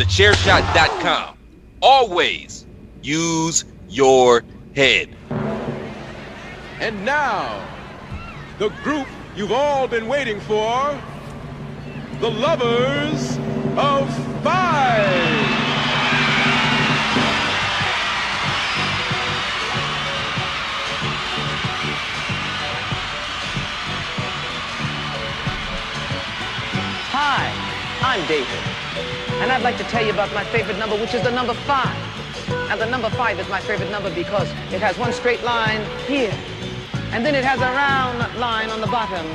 TheChairShot.com. Always use your head. And now, the group you've all been waiting for the Lovers of Five. Hi, I'm David. And I'd like to tell you about my favorite number, which is the number five. Now, the number five is my favorite number because it has one straight line here. And then it has a round line on the bottom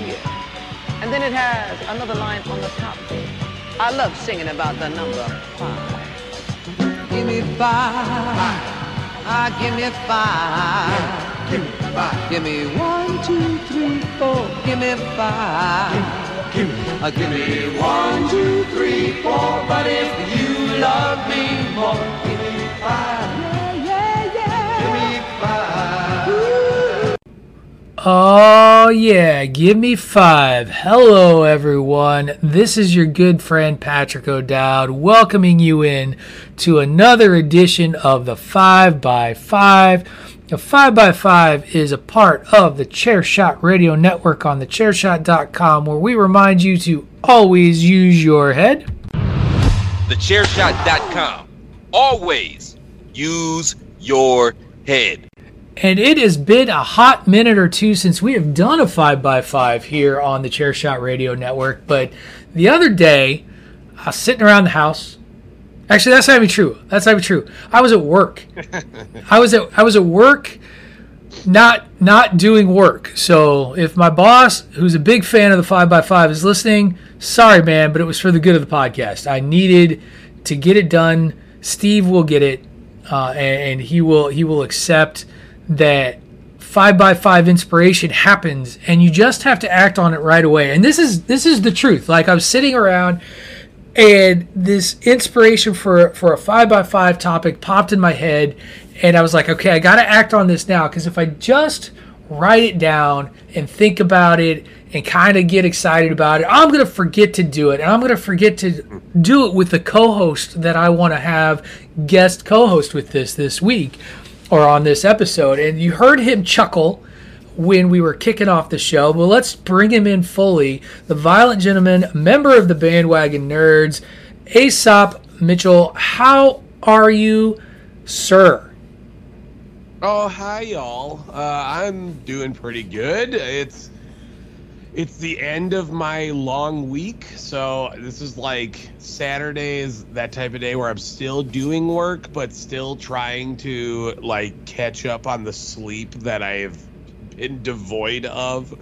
here. And then it has another line on the top there. I love singing about the number five. Give me five. Ah, give me five. Give me five. Give me one, two, three, four. Give me five. Give me, uh, give me one, two, three, four. But if you love me more, give me five. Yeah, yeah, yeah. Give me five. Oh, yeah, give me five. Hello, everyone. This is your good friend Patrick O'Dowd welcoming you in to another edition of the 5 by 5 the 5x5 is a part of the Chairshot Radio Network on the thechairshot.com, where we remind you to always use your head. The Thechairshot.com. Always use your head. And it has been a hot minute or two since we have done a 5x5 here on the Chairshot Radio Network. But the other day, I was sitting around the house Actually, that's not even true. That's not even true. I was at work. I was at I was at work, not not doing work. So if my boss, who's a big fan of the five by five, is listening, sorry, man, but it was for the good of the podcast. I needed to get it done. Steve will get it, uh, and, and he will he will accept that five by five inspiration happens, and you just have to act on it right away. And this is this is the truth. Like I'm sitting around and this inspiration for for a five by five topic popped in my head and i was like okay i gotta act on this now because if i just write it down and think about it and kind of get excited about it i'm gonna forget to do it and i'm gonna forget to do it with the co-host that i want to have guest co-host with this this week or on this episode. And you heard him chuckle when we were kicking off the show, but let's bring him in fully. The Violent Gentleman, member of the Bandwagon Nerds, Aesop Mitchell. How are you, sir? Oh, hi, y'all. Uh, I'm doing pretty good. It's it's the end of my long week, so this is like Saturday is that type of day where I'm still doing work, but still trying to like catch up on the sleep that I've been devoid of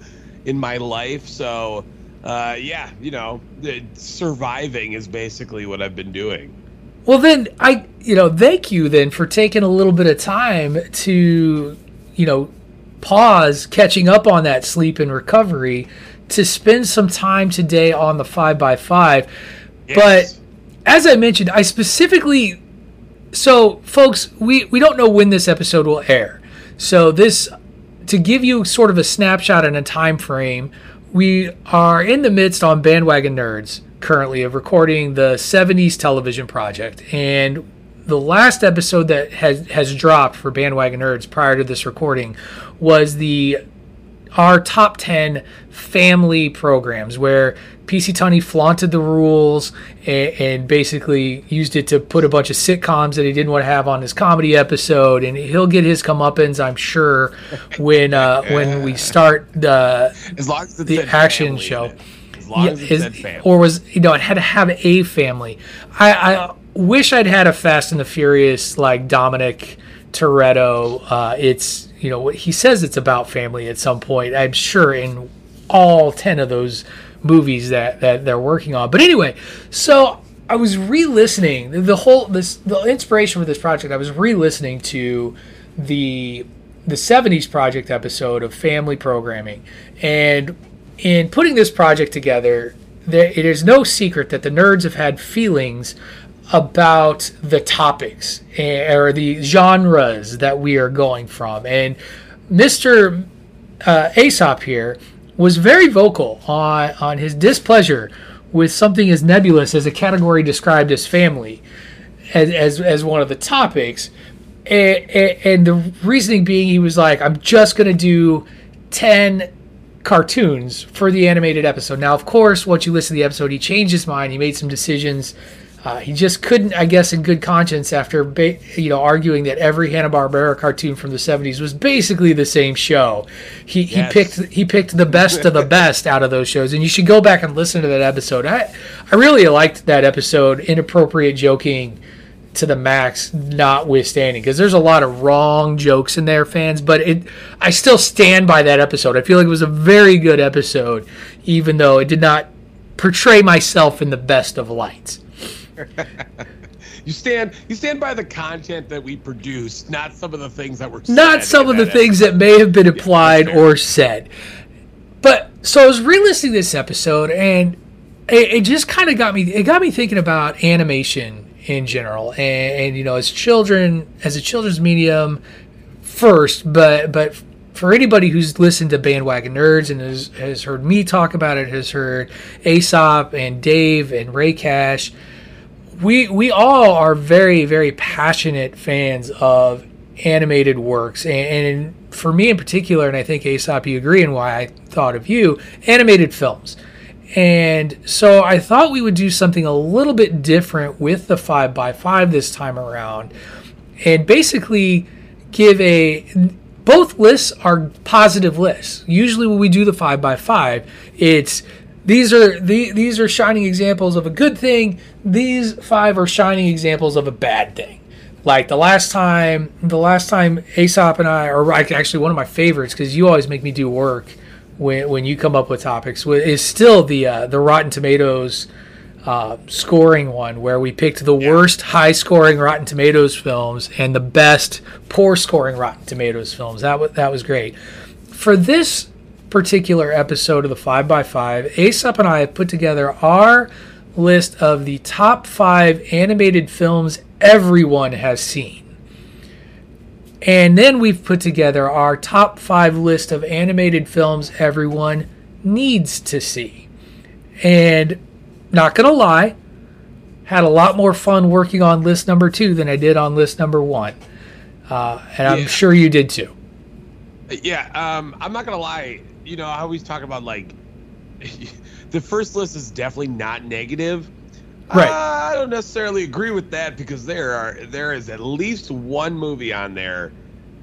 in my life. So, uh, yeah, you know, surviving is basically what I've been doing. Well, then I, you know, thank you then for taking a little bit of time to, you know, pause, catching up on that sleep and recovery to spend some time today on the five by five. Yes. But as I mentioned, I specifically, so folks, we, we don't know when this episode will air. So this to give you sort of a snapshot and a time frame, we are in the midst on Bandwagon Nerds currently of recording the 70s television project. And the last episode that has, has dropped for Bandwagon Nerds prior to this recording was the our top 10 family programs where PC Tunney flaunted the rules and, and, basically used it to put a bunch of sitcoms that he didn't want to have on his comedy episode, and he'll get his comeuppance, I'm sure, when uh, when we start the as long as the action family, show. As long yeah, as it said family. or was you know it had to have a family. I, I wish I'd had a Fast and the Furious like Dominic Toretto. Uh, it's you know he says it's about family at some point. I'm sure in all ten of those movies that that they're working on. But anyway, so I was re-listening the whole this the inspiration for this project. I was re-listening to the the 70s project episode of family programming and in putting this project together there, it is no secret that the nerds have had feelings about the topics eh, or the genres that we are going from and mr uh, aesop here was very vocal on, on his displeasure with something as nebulous as a category described as family as, as, as one of the topics. And, and, the reasoning being, he was like, I'm just going to do 10 cartoons for the animated episode. Now, of course, once you listen to the episode, he changed his mind. He made some decisions uh, he just couldn't, I guess, in good conscience, after ba- you know arguing that every Hanna Barbera cartoon from the '70s was basically the same show. He yes. he picked he picked the best of the best out of those shows, and you should go back and listen to that episode. I I really liked that episode. Inappropriate joking to the max, notwithstanding, because there's a lot of wrong jokes in there, fans. But it, I still stand by that episode. I feel like it was a very good episode, even though it did not portray myself in the best of lights. you stand you stand by the content that we produce, not some of the things that were not some of the episode. things that may have been implied yeah, or said. But so I was re-listening this episode, and it, it just kind of got me. It got me thinking about animation in general, and, and you know, as children, as a children's medium, first, but but for anybody who's listened to Bandwagon Nerds and has, has heard me talk about it, has heard Aesop and Dave and Ray Cash we we all are very very passionate fans of animated works, and, and for me in particular, and I think Aesop, you agree, and why I thought of you, animated films. And so I thought we would do something a little bit different with the 5x5 this time around. And basically give a. Both lists are positive lists. Usually, when we do the 5x5, it's these are the, these are shining examples of a good thing. These five are shining examples of a bad thing. Like the last time, the last time Aesop and I, or actually one of my favorites, because you always make me do work when, when you come up with topics, is still the uh, the Rotten Tomatoes uh, scoring one, where we picked the yeah. worst high scoring Rotten Tomatoes films and the best poor scoring Rotten Tomatoes films. That was that was great. For this particular episode of the 5x5, Aesop and I have put together our list of the top five animated films everyone has seen. And then we've put together our top five list of animated films everyone needs to see. And not going to lie, had a lot more fun working on list number two than I did on list number one. Uh, and I'm sure you did too. Yeah, um, I'm not going to lie you know, I always talk about like the first list is definitely not negative. Right. Uh, I don't necessarily agree with that because there are there is at least one movie on there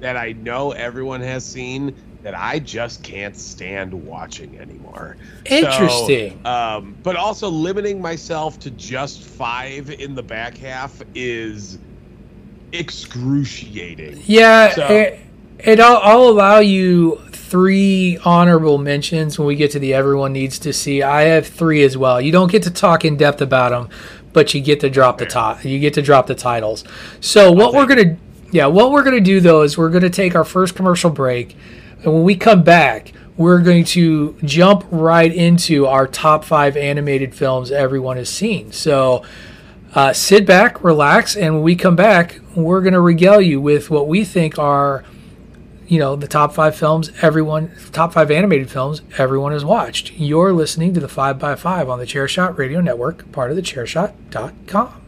that I know everyone has seen that I just can't stand watching anymore. Interesting. So, um, but also limiting myself to just five in the back half is excruciating. Yeah, so, it, it I'll, I'll allow you three honorable mentions when we get to the everyone needs to see. I have three as well. You don't get to talk in depth about them, but you get to drop the top. You get to drop the titles. So what we're gonna, yeah, what we're gonna do though is we're gonna take our first commercial break, and when we come back, we're going to jump right into our top five animated films everyone has seen. So. Uh, sit back, relax, and when we come back, we're going to regale you with what we think are you know, the top five films everyone, top five animated films everyone has watched. You're listening to the 5x5 on the Chairshot Radio Network, part of the chairshot.com.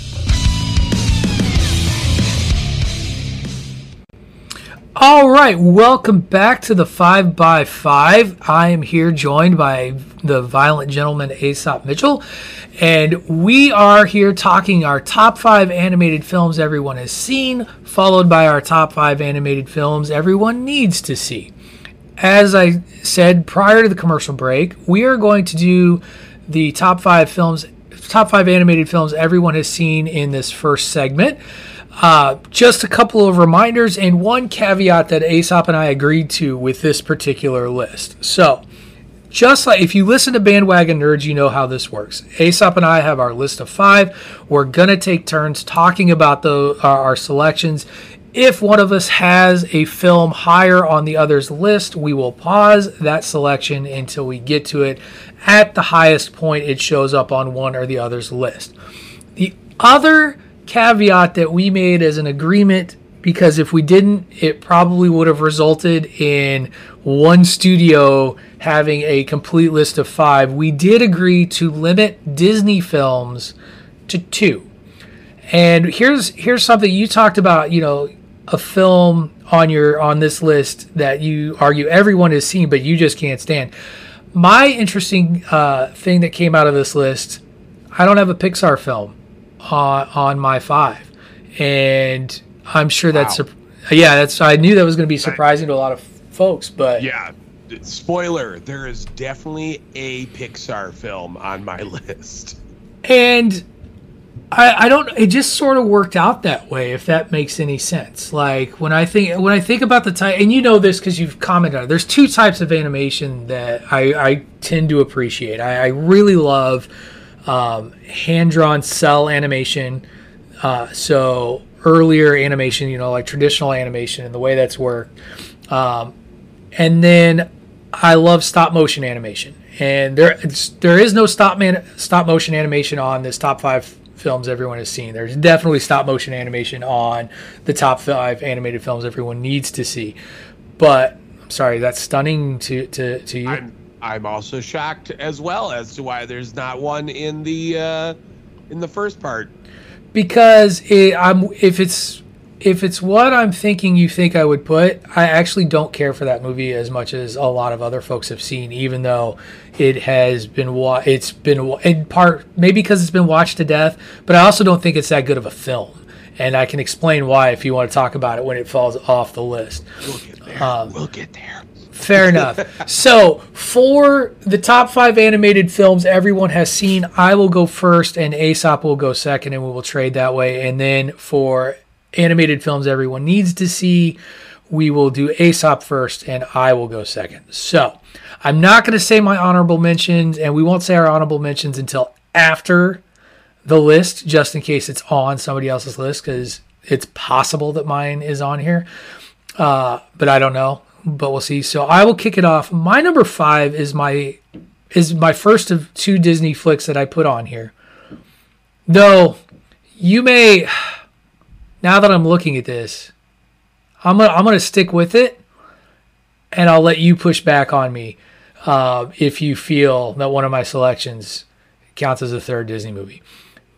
All right, welcome back to the 5 by 5 I am here joined by the violent gentleman Aesop Mitchell, and we are here talking our top five animated films everyone has seen, followed by our top five animated films everyone needs to see. As I said prior to the commercial break, we are going to do the top five films, top five animated films everyone has seen in this first segment. Uh, just a couple of reminders and one caveat that Aesop and I agreed to with this particular list. So, just like if you listen to Bandwagon Nerds, you know how this works. Aesop and I have our list of five. We're gonna take turns talking about the uh, our selections. If one of us has a film higher on the other's list, we will pause that selection until we get to it. At the highest point, it shows up on one or the other's list. The other caveat that we made as an agreement because if we didn't, it probably would have resulted in one studio having a complete list of five. We did agree to limit Disney films to two. And here's here's something you talked about, you know, a film on your on this list that you argue everyone has seen but you just can't stand. My interesting uh, thing that came out of this list, I don't have a Pixar film on, on my five, and I'm sure that's Wow. sur- yeah. That's I knew that was going to be surprising to a lot of folks, but Yeah. Spoiler, there is definitely a Pixar film on my list. and I, I don't it just sort of worked out that way if that makes any sense like when i think when i think about the type and you know this because you've commented on it there's two types of animation that i, I tend to appreciate i, I really love um, hand-drawn cell animation uh, so earlier animation you know like traditional animation and the way that's worked um, and then I love stop motion animation, and there there is no stop man stop motion animation on this top five films everyone has seen. There's definitely stop motion animation on the top five animated films everyone needs to see. But I'm sorry, that's stunning to to, to you. I'm I'm also shocked as well as to why there's not one in the uh, in the first part. because it, I'm if it's if it's what I'm thinking you think I would put, I actually don't care for that movie as much as a lot of other folks have seen. Even though it has been wa- it's been in part maybe because it's been watched to death, but I also don't think it's that good of a film. And I can explain why if you want to talk about it when it falls off the list. We'll get there. Um, we'll get there. Fair enough. So, for the top five animated films everyone has seen, I will go first and Aesop will go second, and we will trade that way. And then for animated films everyone needs to see, we will do Aesop first, and I will go second. So I'm not going to say my honorable mentions, and we won't say our honorable mentions until after the list, just in case it's on somebody else's list, because it's possible that mine is on here. Uh, but I don't know. But we'll see. So I will kick it off. My number five is my is my first of two Disney flicks that I put on here. Though you may now that I'm looking at this, I'm gonna I'm gonna stick with it, and I'll let you push back on me uh, if you feel that one of my selections counts as a third Disney movie.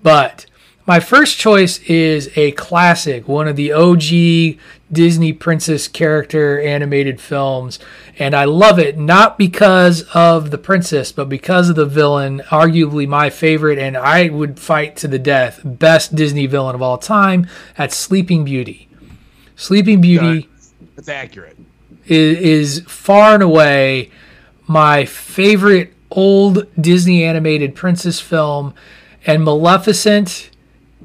But my first choice is a classic, one of the OG Disney princess character animated films. And I love it not because of the princess, but because of the villain, arguably my favorite, and I would fight to the death, best Disney villain of all time. That's Sleeping Beauty. Sleeping Beauty. That's accurate. Is, is far and away my favorite old Disney animated princess film. And Maleficent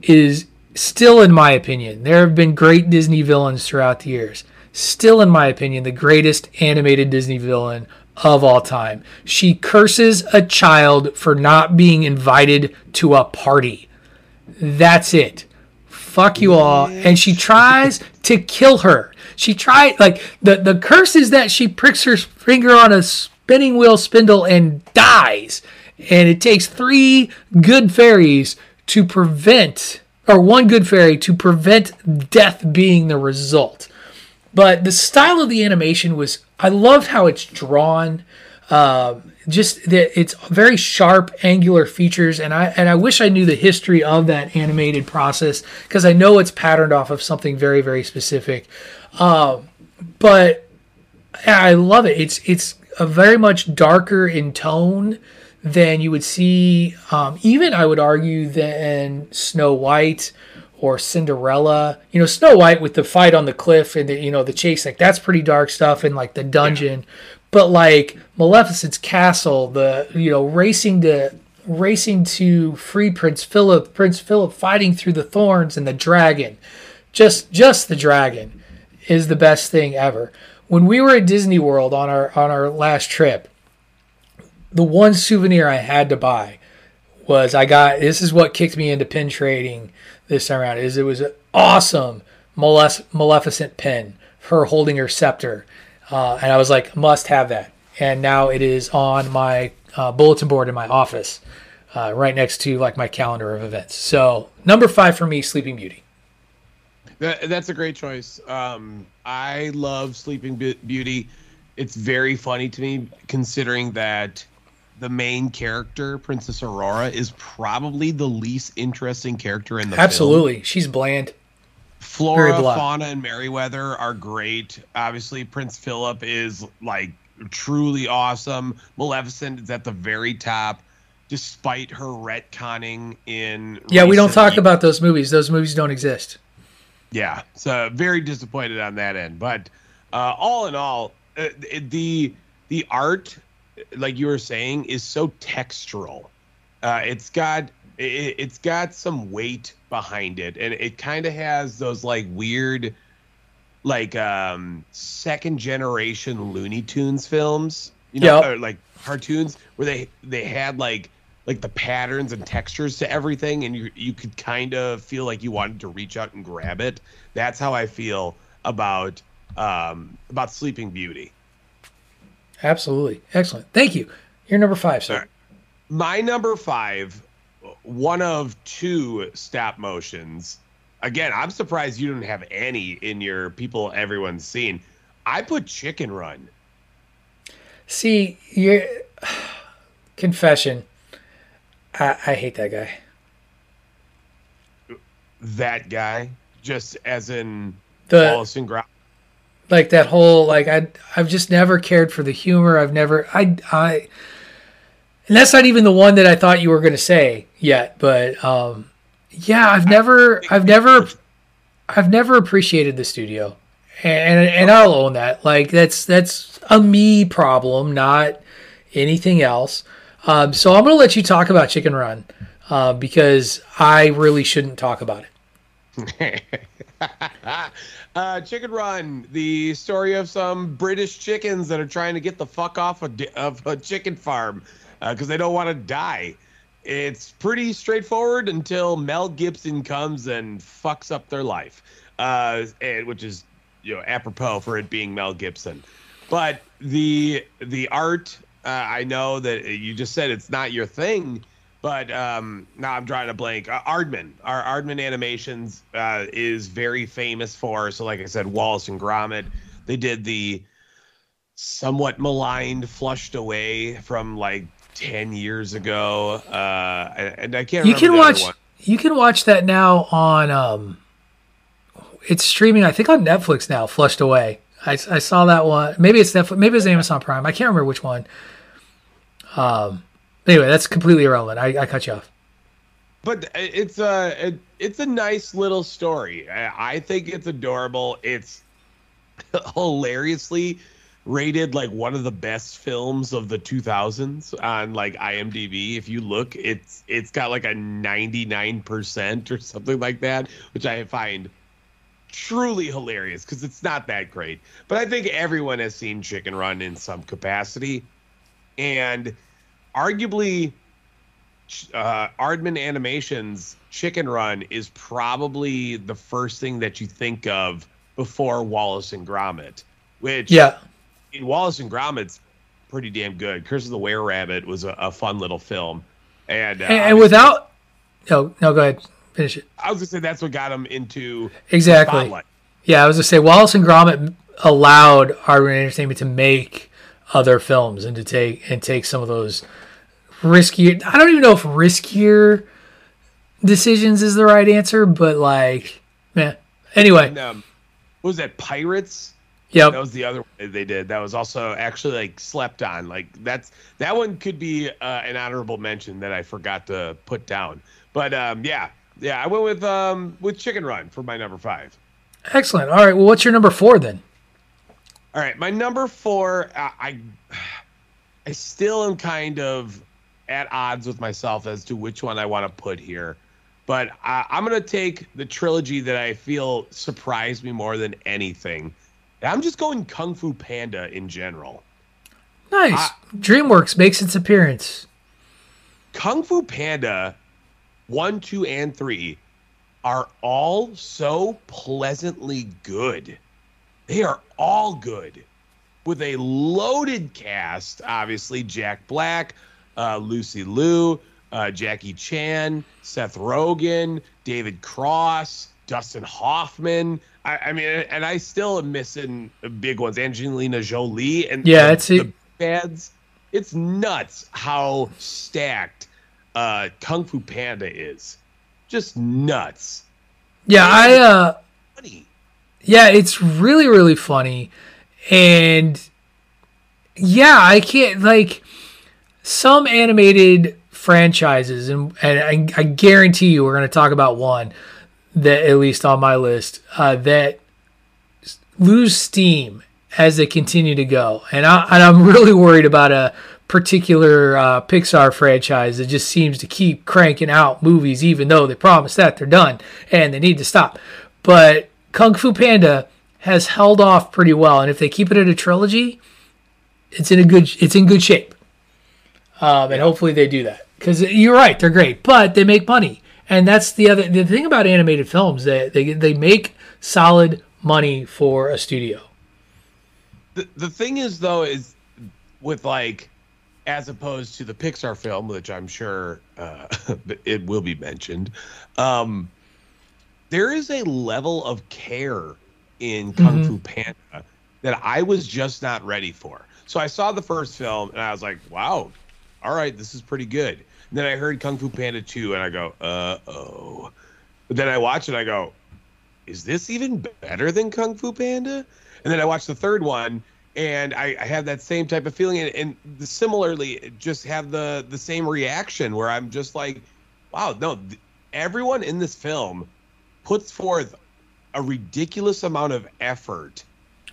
is still, in my opinion, there have been great Disney villains throughout the years. Still, in my opinion, the greatest animated Disney villain of all time. She curses a child for not being invited to a party. That's it. Fuck you all. And she tries to kill her. She tried, like, the, the curse is that she pricks her finger on a spinning wheel spindle and dies. And it takes three good fairies to prevent, or one good fairy to prevent death being the result. But the style of the animation was, I loved how it's drawn. Um, just that it's very sharp, angular features, and I and I wish I knew the history of that animated process because I know it's patterned off of something very, very specific. Um, but I love it. It's it's a very much darker in tone than you would see, um, even I would argue, than Snow White or Cinderella. You know, Snow White with the fight on the cliff and the you know the chase, like that's pretty dark stuff, and like the dungeon. Yeah. But like Maleficent's castle, the you know racing to racing to free Prince Philip, Prince Philip fighting through the thorns and the dragon, just just the dragon is the best thing ever. When we were at Disney World on our on our last trip, the one souvenir I had to buy was I got this is what kicked me into pin trading this time around is it was an awesome Malef- Maleficent pin her holding her scepter uh, and I was like must have that. And now it is on my uh, bulletin board in my office uh, right next to like my calendar of events. So number five for me Sleeping Beauty. That, that's a great choice. Um, I love Sleeping Beauty. It's very funny to me considering that the main character, Princess Aurora, is probably the least interesting character in the movie. Absolutely. film. She's bland. Flora, Fauna, and Merryweather are great. Obviously, Prince Philip is like truly awesome. Maleficent is at the very top, despite her retconning in. Yeah, we don't talk years. about those movies. Those movies don't exist. Yeah, so very disappointed on that end. But uh, all in all, uh, the the art like you were saying, is so textural. Uh, it's got it, it's got some weight behind it, and it kind of has those like weird, like um second generation Looney Tunes films, you know, yep. like cartoons where they they had like like the patterns and textures to everything, and you you could kind of feel like you wanted to reach out and grab it. That's how I feel about um about Sleeping Beauty. Absolutely. Excellent. Thank you. You're number five, sir. Right. My number five, one of two stop motions. Again, I'm surprised you didn't have any in your people everyone's seen. I put Chicken Run. See, your confession. I, I hate that guy. That guy, just as in the Wallace and Gromit like that whole like I I've just never cared for the humor. I've never I I and that's not even the one that I thought you were going to say yet, but um yeah, I've never I've never I've never appreciated the studio. And and I'll own that. Like that's that's a me problem, not anything else. Um, so I'm going to let you talk about Chicken Run uh, because I really shouldn't talk about it. uh, Chicken Run, the story of some British chickens that are trying to get the fuck off a, of a chicken farm because they don't want to die. It's pretty straightforward until Mel Gibson comes and fucks up their life, uh, and, which is you know apropos for it being Mel Gibson. But the the art, uh, I know that you just said it's not your thing, but um, now I'm drawing a blank. Uh, Aardman, our Aardman Animations uh, is very famous for. So, like I said, Wallace and Gromit. They did the somewhat maligned, flushed away from like ten years ago, uh, and, I can't. You can watch one. you can watch that now on um it's streaming I think on Netflix now, Flushed Away. I, I saw that one. Maybe it's Netflix, maybe it's Amazon Prime. I can't remember which one. Um anyway, that's completely irrelevant. I, I cut you off. but it's a it, it's a nice little story. I, I think it's adorable. It's hilariously rated like one of the best films of the 2000s on like IMDb. If you look, it's it's got like a 99% or something like that, which I find truly hilarious because it's not that great. But I think everyone has seen Chicken Run in some capacity, and arguably uh, Aardman Animations Chicken Run is probably the first thing that you think of before Wallace and Gromit, which Yeah. in Wallace and Gromit's pretty damn good. Curse of the Were Rabbit was a, a fun little film, and, uh, And, and without no no go ahead. Finish it. I was gonna say that's what got him into Exactly. Yeah, I was gonna say Wallace and Gromit allowed Aardman Entertainment to make other films and to take and take some of those riskier. I don't even know if riskier decisions is the right answer, but like, man. Anyway, And, um, what was that Pirates? Yep. That was the other one they did. That was also actually like slept on. Like that's that one could be uh, an honorable mention that I forgot to put down. But um, yeah, yeah, I went with um with Chicken Run for my number five. excellent. All right, well, what's your number four then? All right, my number four, I, I still am kind of at odds with myself as to which one I want to put here, but I, I'm gonna take the trilogy that I feel surprised me more than anything. I'm just going Kung Fu Panda in general. Nice. DreamWorks makes its appearance. Kung Fu Panda one, two, and three are all so pleasantly good. They are all good with a loaded cast. Obviously, Jack Black, uh, Lucy Liu, uh, Jackie Chan, Seth Rogen, David Cross, Dustin Hoffman. I, I mean, and I still am missing big ones. Angelina Jolie and Yeah, the, it's the ads. It's nuts how stacked uh, Kung Fu Panda is. Just nuts. Yeah, I uh. Yeah, it's really really funny, and yeah, I can't like some animated franchises, and and I, I guarantee you we're going to talk about one that at least on my list uh, that lose steam as they continue to go, and I and I'm really worried about a particular uh, Pixar franchise that just seems to keep cranking out movies, even though they promise that they're done and they need to stop. But Kung Fu Panda has held off pretty well, and if they keep it at a trilogy, it's in a good it's in good shape. Um, and hopefully they do that because you're right, they're great, but they make money, and that's the other the thing about animated films they they they make solid money for a studio. The, the thing is, though, is with like, as opposed to the Pixar film, which I'm sure uh, it will be mentioned, um, there is a level of care in Kung Fu Panda that I was just not ready for. So I saw the first film and I was like, wow, all right, this is pretty good. And then I heard Kung Fu Panda 2 and I go, uh oh. But then I watch it, I go, is this even better than Kung Fu Panda? And then I watched the third one, and I, I have that same type of feeling, and, and similarly, just have the the same reaction where I'm just like, wow, no, th- everyone in this film puts forth a ridiculous amount of effort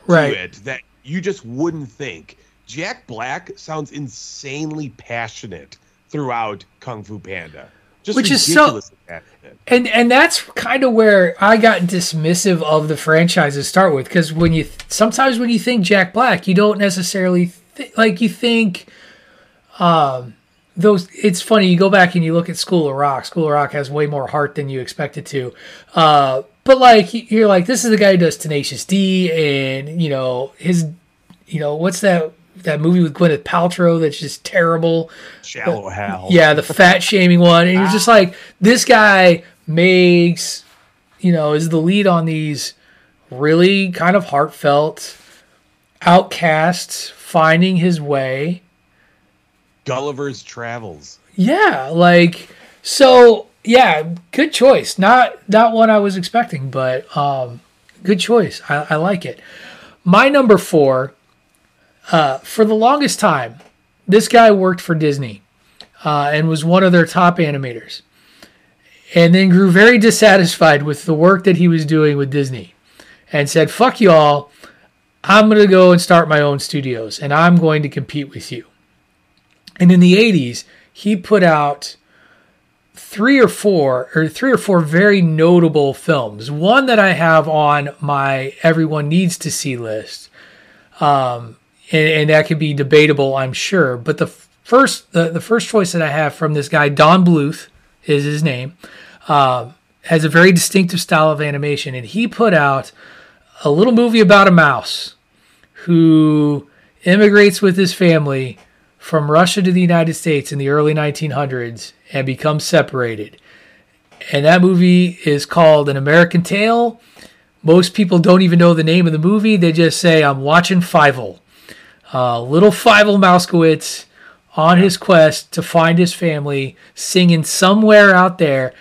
Right. to it that you just wouldn't think. Jack Black sounds insanely passionate throughout Kung Fu Panda. Just Which is so- and and that's kind of where I got dismissive of the franchise to start with because when you sometimes when you think Jack Black, you don't necessarily th- like you think um those. It's funny you go back and you look at School of Rock. School of Rock has way more heart than you expect it to. Uh, but like you're like this is the guy who does Tenacious D and you know his you know what's that that movie with Gwyneth Paltrow that's just terrible. Shallow Hal. Yeah, the fat shaming one. And you're just like, this guy makes, you know, is the lead on these really kind of heartfelt outcasts finding his way. Gulliver's Travels. Yeah, like so yeah, good choice. Not not one I was expecting, but um good choice. I, I like it. My number four, uh, for the longest time, this guy worked for Disney uh, and was one of their top animators. And then grew very dissatisfied with the work that he was doing with Disney and said, fuck y'all, I'm going to go and start my own studios and I'm going to compete with you. And in the 80s, he put out three or four or three or four very notable films. One that I have on my everyone needs to see list. Um, and, and that could be debatable, I'm sure. But the first the, the first choice that I have from this guy, Don Bluth is his name, um, has a very distinctive style of animation, and he put out a little movie about a mouse who immigrates with his family from Russia to the United States in the early 1900s and become separated. And that movie is called An American Tail. Most people don't even know the name of the movie. They just say, I'm watching Fievel. Uh, little Fievel Mousekewitz on his quest to find his family, singing somewhere out there.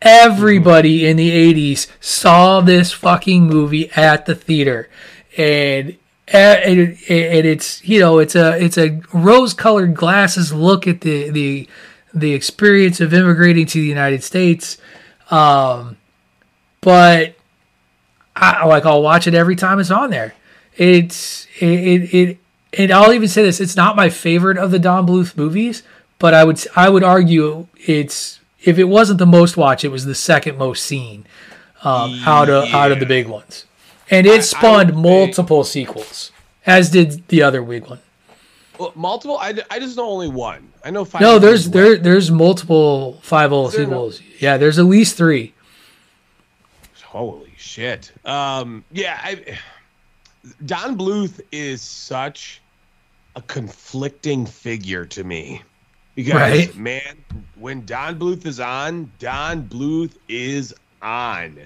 Everybody in the 80s saw this fucking movie at the theater. And and, and it's you know it's a it's a rose colored glasses look at the the the experience of immigrating to the United States. Um but I like I'll watch it every time it's on there. It's it it, it and I'll even say this it's not my favorite of the Don Bluth movies but I would I would argue it's if it wasn't the most watched it was the second most seen um, out of out of the big ones and it spawned multiple sequels, as did the other big one. Well, multiple. I, I just know only one. I know five. No, there's there there's multiple five O sequels. Yeah, there's at least three. Holy shit. Um. Yeah. I. Don Bluth is such a conflicting figure to me because Right. man, when Don Bluth is on, Don Bluth is on.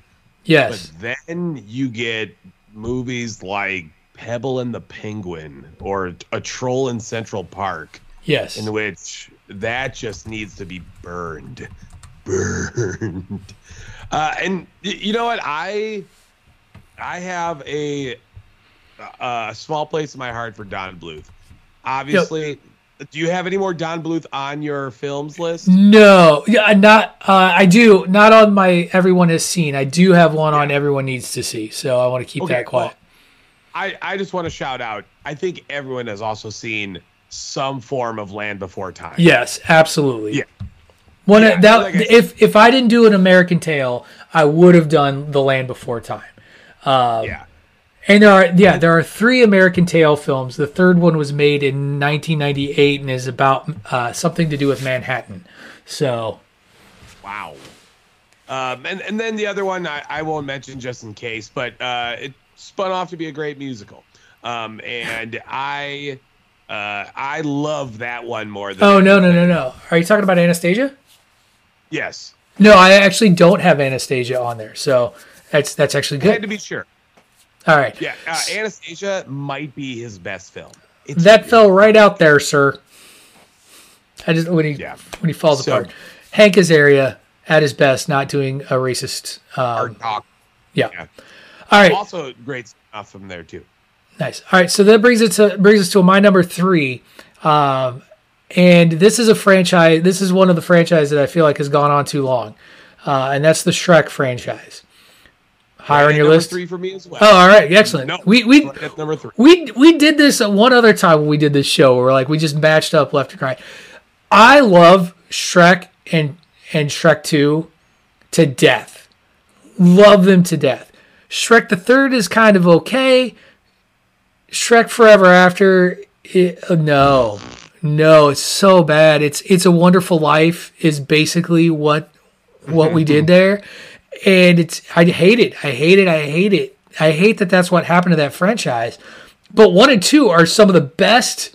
Yes. But then you get movies like Pebble and the Penguin or A Troll in Central Park. Yes. In which that just needs to be burned. Burned. Uh, and you know what? I I have a a small place in my heart for Don Bluth. Obviously, do you have any more Don Bluth on your films list? No, yeah, not. Uh, I do not on my everyone has seen. I do have one on everyone needs to see. So I want to keep Okay, that quiet. I, I just want to shout out. I think everyone has also seen some form of Land Before Time. yes, absolutely. Yeah. One Yeah, that like if if I didn't do an American Tail, I would have done The Land Before Time. Um, yeah. And there are yeah, there are three American Tail films. The third one was made in 1998 and is about uh, something to do with Manhattan. So Wow. Um, and, and then the other one I, I won't mention just in case, but uh, it spun off to be a great musical. Um, and I uh, I love that one more than oh no no no no, are you talking about Anastasia? yes. No, I actually don't have Anastasia on there, so that's that's actually I had to be sure. All right, Yeah, uh, Anastasia might be his best film. It's that fell right out there, sir. I just when he Yeah. when he falls So- apart. Hank Azaria at his best, not doing a racist. Um, doc. yeah. Yeah. All right. Also great stuff from there too. Nice. All right, so that brings it to brings us to my number three, um, and this is a franchise. This is one of the franchises that I feel like has gone on too long, uh, and that's the Shrek franchise. Higher on your list. three for me as well. Oh, all right, excellent. No, we we right number three. we we did this one other time when we did this show where like we just matched up left and right. I love Shrek and and Shrek 2 to death. Love them to death. Shrek the third is kind of okay. Shrek Forever After, it, uh, no, no, it's so bad. It's it's a Wonderful Life is basically what what we did there, and it's I hate it. I hate it. I hate it. I hate that that's what happened to that franchise. But one and two are some of the best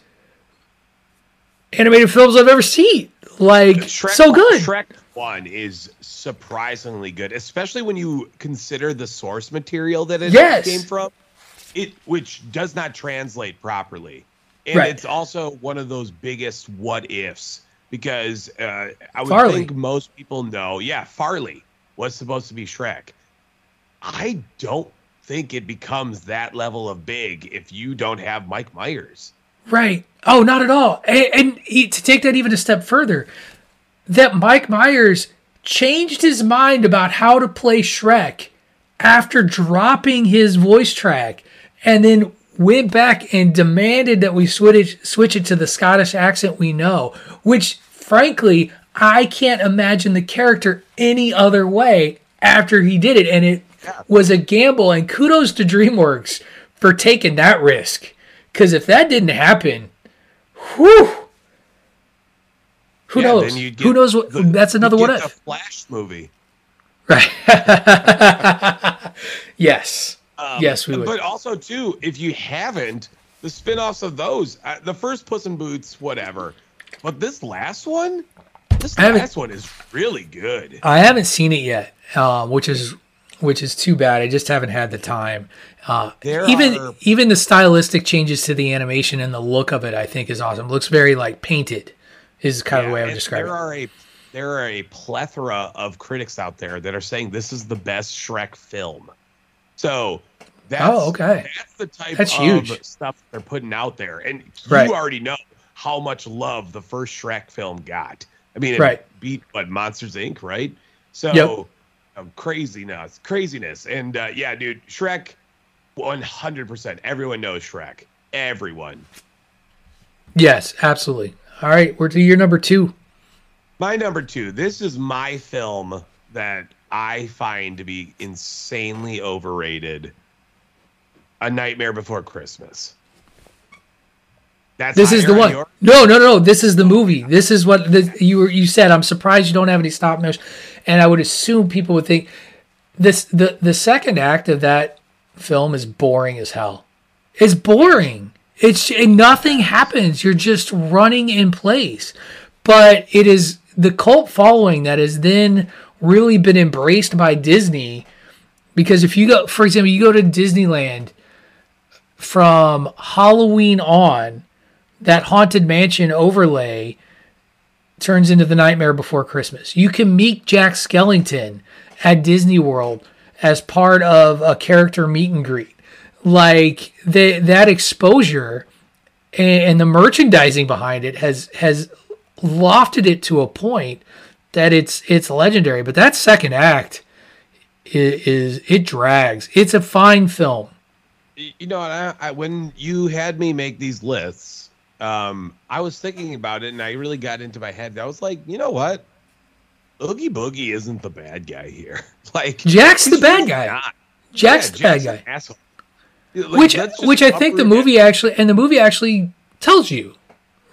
animated films I've ever seen. Like Shrek, so good. Shrek One is surprisingly good, especially when you consider the source material that it Yes. came from. It which does not translate properly, and Right. it's also one of those biggest what ifs because uh, I would Farley. think most people know. Yeah, Farley was supposed to be Shrek. I don't think it becomes that level of big if you don't have Mike Myers. Right. Oh, not at all. And, and he- to take that even a step further, that Mike Myers changed his mind about how to play Shrek after dropping his voice track and then went back and demanded that we switch switch it to the Scottish accent we know, which frankly, I can't imagine the character any other way after he did it. And it was a gamble. And kudos to DreamWorks for taking that risk. Because if that didn't happen, whew, who Yeah, knows? Who knows what? the- that's another if. The Flash movie. right? Yes. yes, we would. Um, But also too, if you haven't, the spin-offs of those, uh, the first Puss in Boots, whatever. But this last one, this last one is really good. I haven't seen it yet, uh, which is which is too bad. I just haven't had the time. Uh, even are- even the stylistic changes to the animation and the look of it, I think, is awesome. looks very like painted. Is kind of the way I would describe there it. are a there are a plethora of critics out there that are saying this is the best Shrek film. So that's Oh, okay. That's the type That's of huge. stuff they're putting out there, and Right. you already know how much love the first Shrek film got. I mean, it Right. beat what Monsters Inc. Right? So Yep. um, craziness, craziness, and uh, yeah, dude, Shrek, one hundred percent. Everyone knows Shrek. Everyone. Yes, absolutely. All right, we're to year number two. My number two. This is my film that I find to be insanely overrated. A Nightmare Before Christmas. That's This is the one. No, no, no. This is the movie. This is what the, you were. You said. I'm surprised you don't have any stop motion, and I would assume people would think this. The the second act of that film is boring as hell. It's boring. It's nothing happens. You're just running in place. But it is the cult following that has then really been embraced by Disney. Because if you go, for example, you go to Disneyland from Halloween on, that haunted mansion overlay turns into the nightmare before christmas. You can meet jack skellington at disney world as part of a character meet and greet. Like the, that exposure and, the merchandising behind it has has lofted it to a point that it's it's legendary. But that second act is, is it drags. It's a fine film. You know, I, I, when you had me make these lists, um, I was thinking about it, and I really got into my head. I was like, you know what? Oogie Boogie isn't the bad guy here. like Jack's the bad guy. not. jack's Yeah, the bad guy asshole. Like, which which I think the movie actually and the movie actually tells you,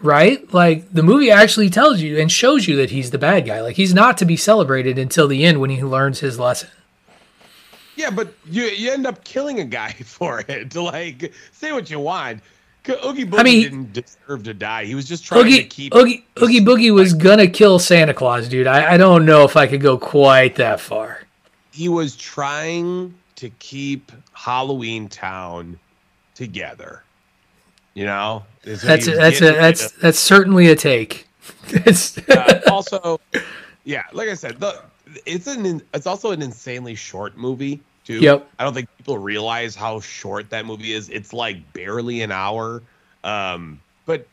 right? Like the movie actually tells you and shows you that he's the bad guy. Like he's not to be celebrated until the end when he learns his lesson. Yeah, but you you end up killing a guy for it. Like, say what you want. Oogie Boogie mean- didn't deserve to die. He was just trying to keep. Oogie, Oogie Boogie was gonna kill Santa Claus, dude. I, I don't know if I could go quite that far. He was trying to keep Halloween Town together. You know, is That's a, that's a, that's at. that's certainly a take. Uh, also, yeah, like I said, the it's an it's also an insanely short movie too. Yep. I don't think people realize how short that movie is. It's like barely an hour. Um, but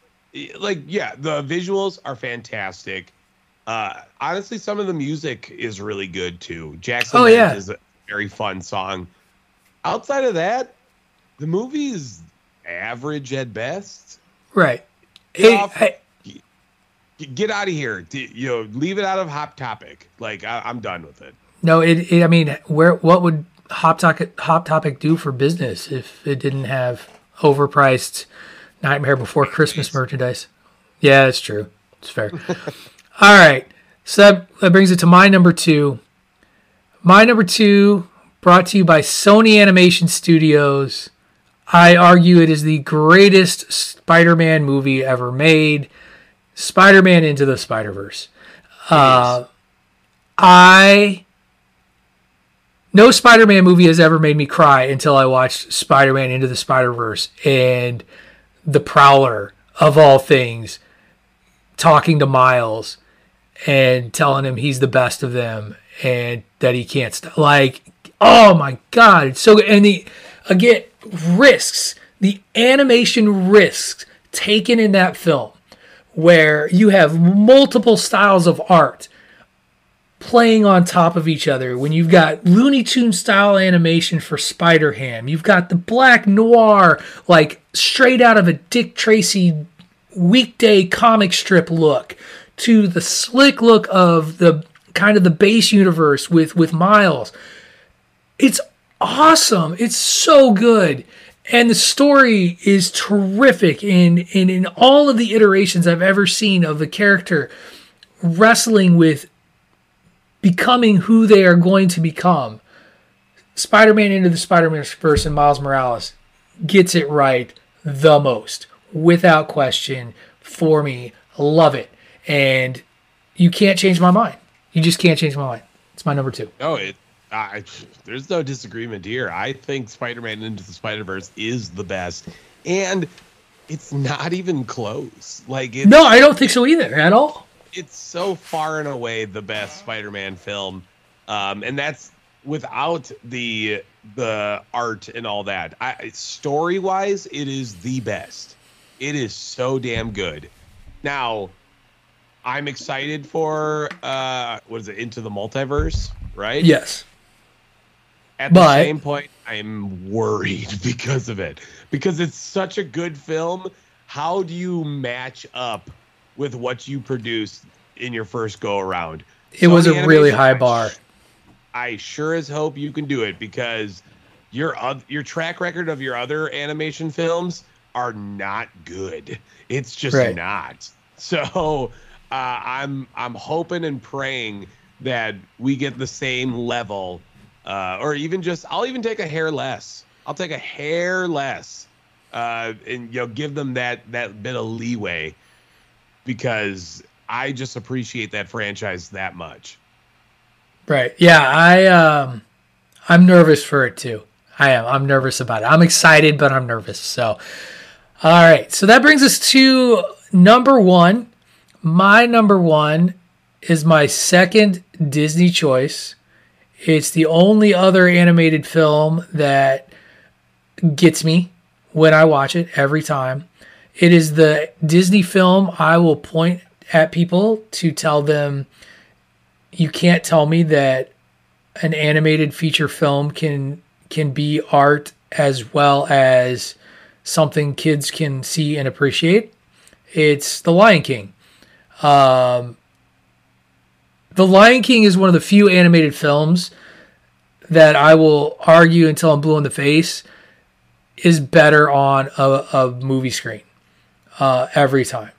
like yeah, the visuals are fantastic. Uh, honestly, some of the music is really good too. Jackson Oh, yeah. is a very fun song. Outside of that, the movie is average at best. right. Get Hey, off- G- Get out of here. You know, leave it out of Hot Topic. Like I, I'm done with it. No, it, it. I mean, where what would Hot Topic Hot Topic do for business if it didn't have overpriced Nightmare Before Christmas merchandise? Yeah, it's true. It's fair. All right, so that, that brings it to my number two. My number two, brought to you by Sony Animation Studios. I argue it is the greatest Spider-Man movie ever made. Spider-Man Into the Spider-Verse. Uh, I no Spider-Man movie has ever made me cry until I watched Spider-Man Into the Spider-Verse and the Prowler of all things talking to Miles and telling him he's the best of them and that he can't stop. like oh my god it's so good and the again risks the animation risks taken in that film where you have multiple styles of art playing on top of each other when you've got Looney Tune style animation for Spider Ham. You've got the black noir, like straight out of a Dick Tracy weekday comic strip look, to the slick look of the kind of the base universe with, with Miles. It's awesome. It's so good. And the story is terrific in, in, in all of the iterations I've ever seen of the character wrestling with becoming who they are going to become. Spider Man into the Spider Man verse and Miles Morales gets it right the most, without question, for me. Love it. And you can't change my mind. You just can't change my mind. It's my number two. No, it. I, there's no disagreement here. I think Spider-Man Into the Spider-Verse is the best, and it's not even close. Like No, I don't think so either at all. It's so far and away the best Spider-Man film, um, and that's without the the art and all that. I, story-wise, it is the best. It is so damn good. Now, I'm excited for uh, what is it? Into the Multiverse, right? Yes. At the But- same point, I'm worried because of it. Because it's such a good film. How do you match up with what you produced in your first go around? It was a really high bar. I sure as hope you can do it because your your track record of your other animation films are not good. It's just Right. not. So uh, I'm I'm hoping and praying that we get the same level, uh, or even just I'll even take a hair less. I'll take a hair less, uh, and you know give them that that bit of leeway because I just appreciate that franchise that much. Right. Yeah, I um I'm nervous for it too. I am. I'm nervous about it. I'm excited, but I'm nervous. So all right. So that brings us to number 1. My number 1 is my second Disney choice. It's the only other animated film that gets me when I watch it every time. It is the Disney film I will point at people to tell them you can't tell me that an animated feature film can can be art as well as something kids can see and appreciate. It's The Lion King. Um, the Lion King is one of the few animated films that I will argue until I'm blue in the face is better on a, a movie screen uh, every time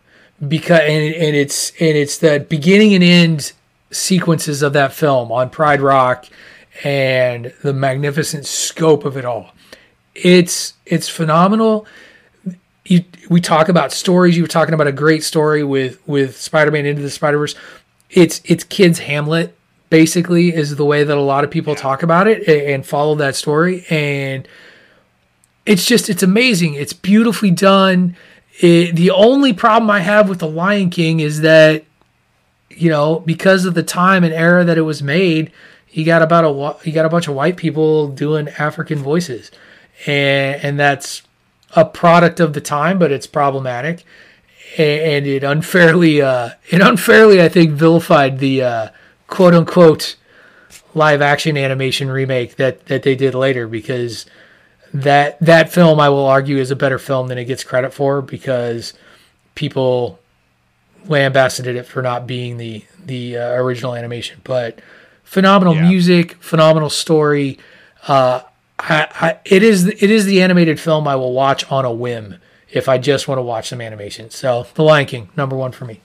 because and, and it's and it's the beginning and end sequences of that film on Pride Rock and the magnificent scope of it all. It's it's phenomenal. You, we talk about stories. You were talking about a great story with with Spider-Man into the Spider-Verse. It's it's kids Hamlet basically is the way that a lot of people talk about it and, and follow that story and it's just it's amazing. It's beautifully done. It, the only problem I have with the Lion King is that you know because of the time and era that it was made, you got about a you got a bunch of white people doing African voices, and and that's a product of the time, but it's problematic, and, and it unfairly uh, it unfairly I think vilified the uh, quote unquote live action animation remake that that they did later because that that film I will argue is a better film than it gets credit for because people lambasted it for not being the the uh, original animation. But phenomenal Yeah. music, phenomenal story. Uh, I, I, it is it is the animated film I will watch on a whim if I just want to watch some animation. So, The Lion King, number one for me.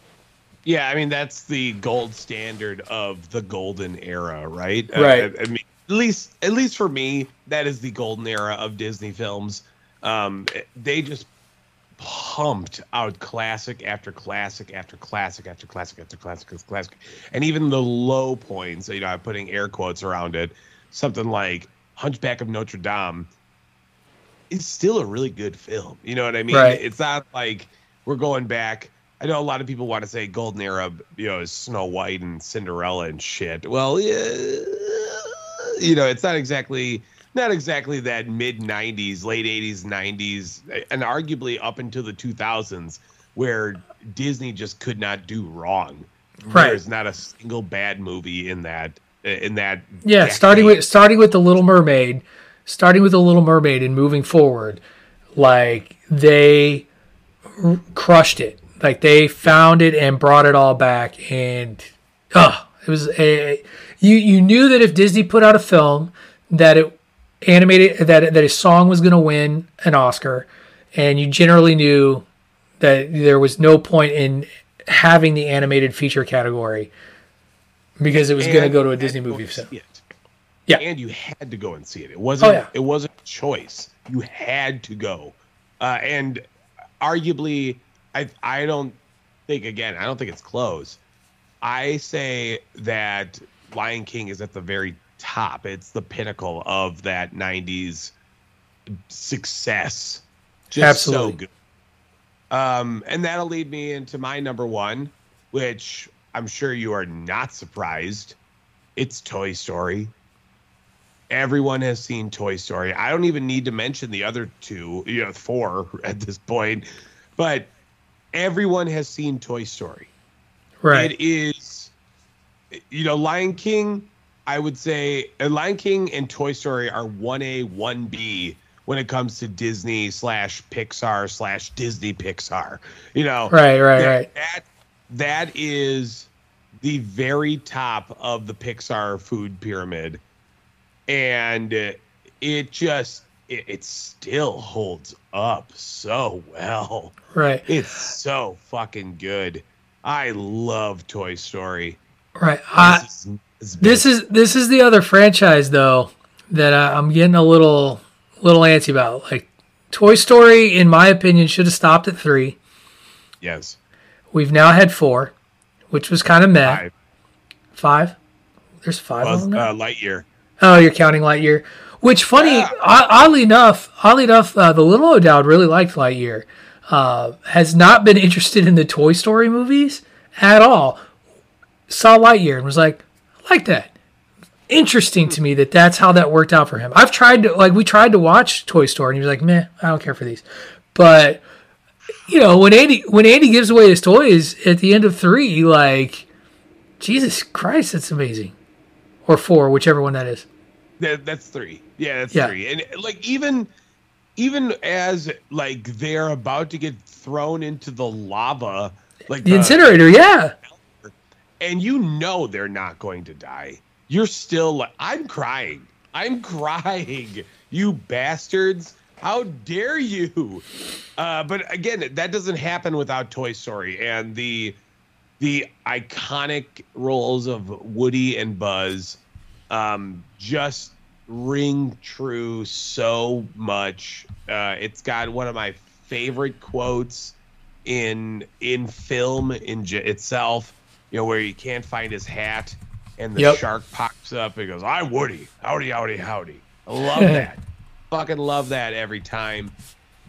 Yeah, I mean that's the gold standard of the golden era, right? Right. Uh, I mean, at least at least for me, that is the golden era of Disney films. Um, they just pumped out classic after classic after classic after classic after classic after classic, and even the low points. You know, I'm putting air quotes around it. Something like Hunchback of Notre Dame is still a really good film. You know what I mean? Right. It's not like we're going back. I know a lot of people want to say golden era, you know, is Snow White and Cinderella and shit. Well, yeah, you know, it's not exactly not exactly that mid '90s, late '80s, '90s, and arguably up until the 2000s, where Disney just could not do wrong. Right. There's not a single bad movie in that in that. Yeah, starting with starting with the Little Mermaid, starting with the Little Mermaid and moving forward, like they r- crushed it. Like they found it and brought it all back, and oh, it was a you you knew that if Disney put out a film that it animated that that a song was going to win an Oscar, and you generally knew that there was no point in having the animated feature category because it was going to go to a Disney had to go movie. So. Yeah. and you had to go and see it. It wasn't. Oh, yeah. It wasn't a choice. You had to go, uh, and arguably, I I don't think again. I don't think it's close. I say that Lion King is at the very top. It's the pinnacle of that '90s success. Just so Absolutely. good. Um, and that'll lead me into my number one, which I'm sure you are not surprised. It's Toy Story. Everyone has seen Toy Story. I don't even need to mention the other two, you know, four at this point, but everyone has seen Toy Story. Right. It is, you know, Lion King. I would say uh, Lion King and Toy Story are one A, one B when it comes to Disney slash Pixar slash Disney Pixar. You know, Right, right, that, right. That that is the very top of the Pixar food pyramid, and it just it, it still holds up so well. Right. It's so fucking good. I love Toy Story. Right. I, This is, this is this is the other franchise though that I, I'm getting a little little antsy about. Like Toy Story, in my opinion, should have stopped at three. yes. We've now had four, which was kind of meh. Five. Five. There's five of Was, them. now? uh, Lightyear. Oh, you're counting Lightyear. Which funny, Yeah. oddly enough, oddly enough, uh, the little O'Dowd really liked Lightyear. Uh, has not been interested in the Toy Story movies at all. Saw Lightyear and was like, I like that. Interesting to me that that's how that worked out for him. I've tried to like we tried to watch Toy Story and he was like, meh, I don't care for these. But you know when Andy when Andy gives away his toys at the end of three, like Jesus Christ, that's amazing. Or four, whichever one that is. That, that's three. Yeah, that's Yeah. three. And like even even as like they're about to get thrown into the lava, like The incinerator, yeah. And you know they're not going to die. You're still like, I'm crying. I'm crying. You bastards. How dare you? Uh, but again, that doesn't happen without Toy Story and the the iconic roles of Woody and Buzz um, just ring true so much. Uh, it's got one of my favorite quotes in in film in j- itself. You know where you can't find his hat and the Yep. shark pops up and goes, "I Woody, howdy, howdy, howdy." I love that. Fucking love that every time.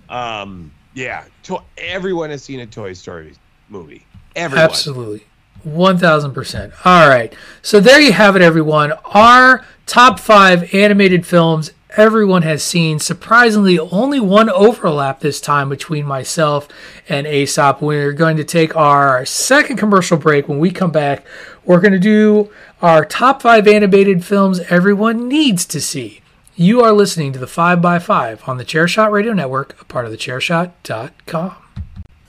Um, yeah, to- everyone has seen a Toy Story movie. Everyone. Absolutely. 1000%. All right. So there you have it, everyone. Our top five animated films everyone has seen. Surprisingly, only one overlap this time between myself and Aesop. We're going to take our second commercial break. When we come back, we're going to do our top five animated films everyone needs to see. You are listening to the 5x5 on the Chairshot Radio Network, a part of the chairshot.com.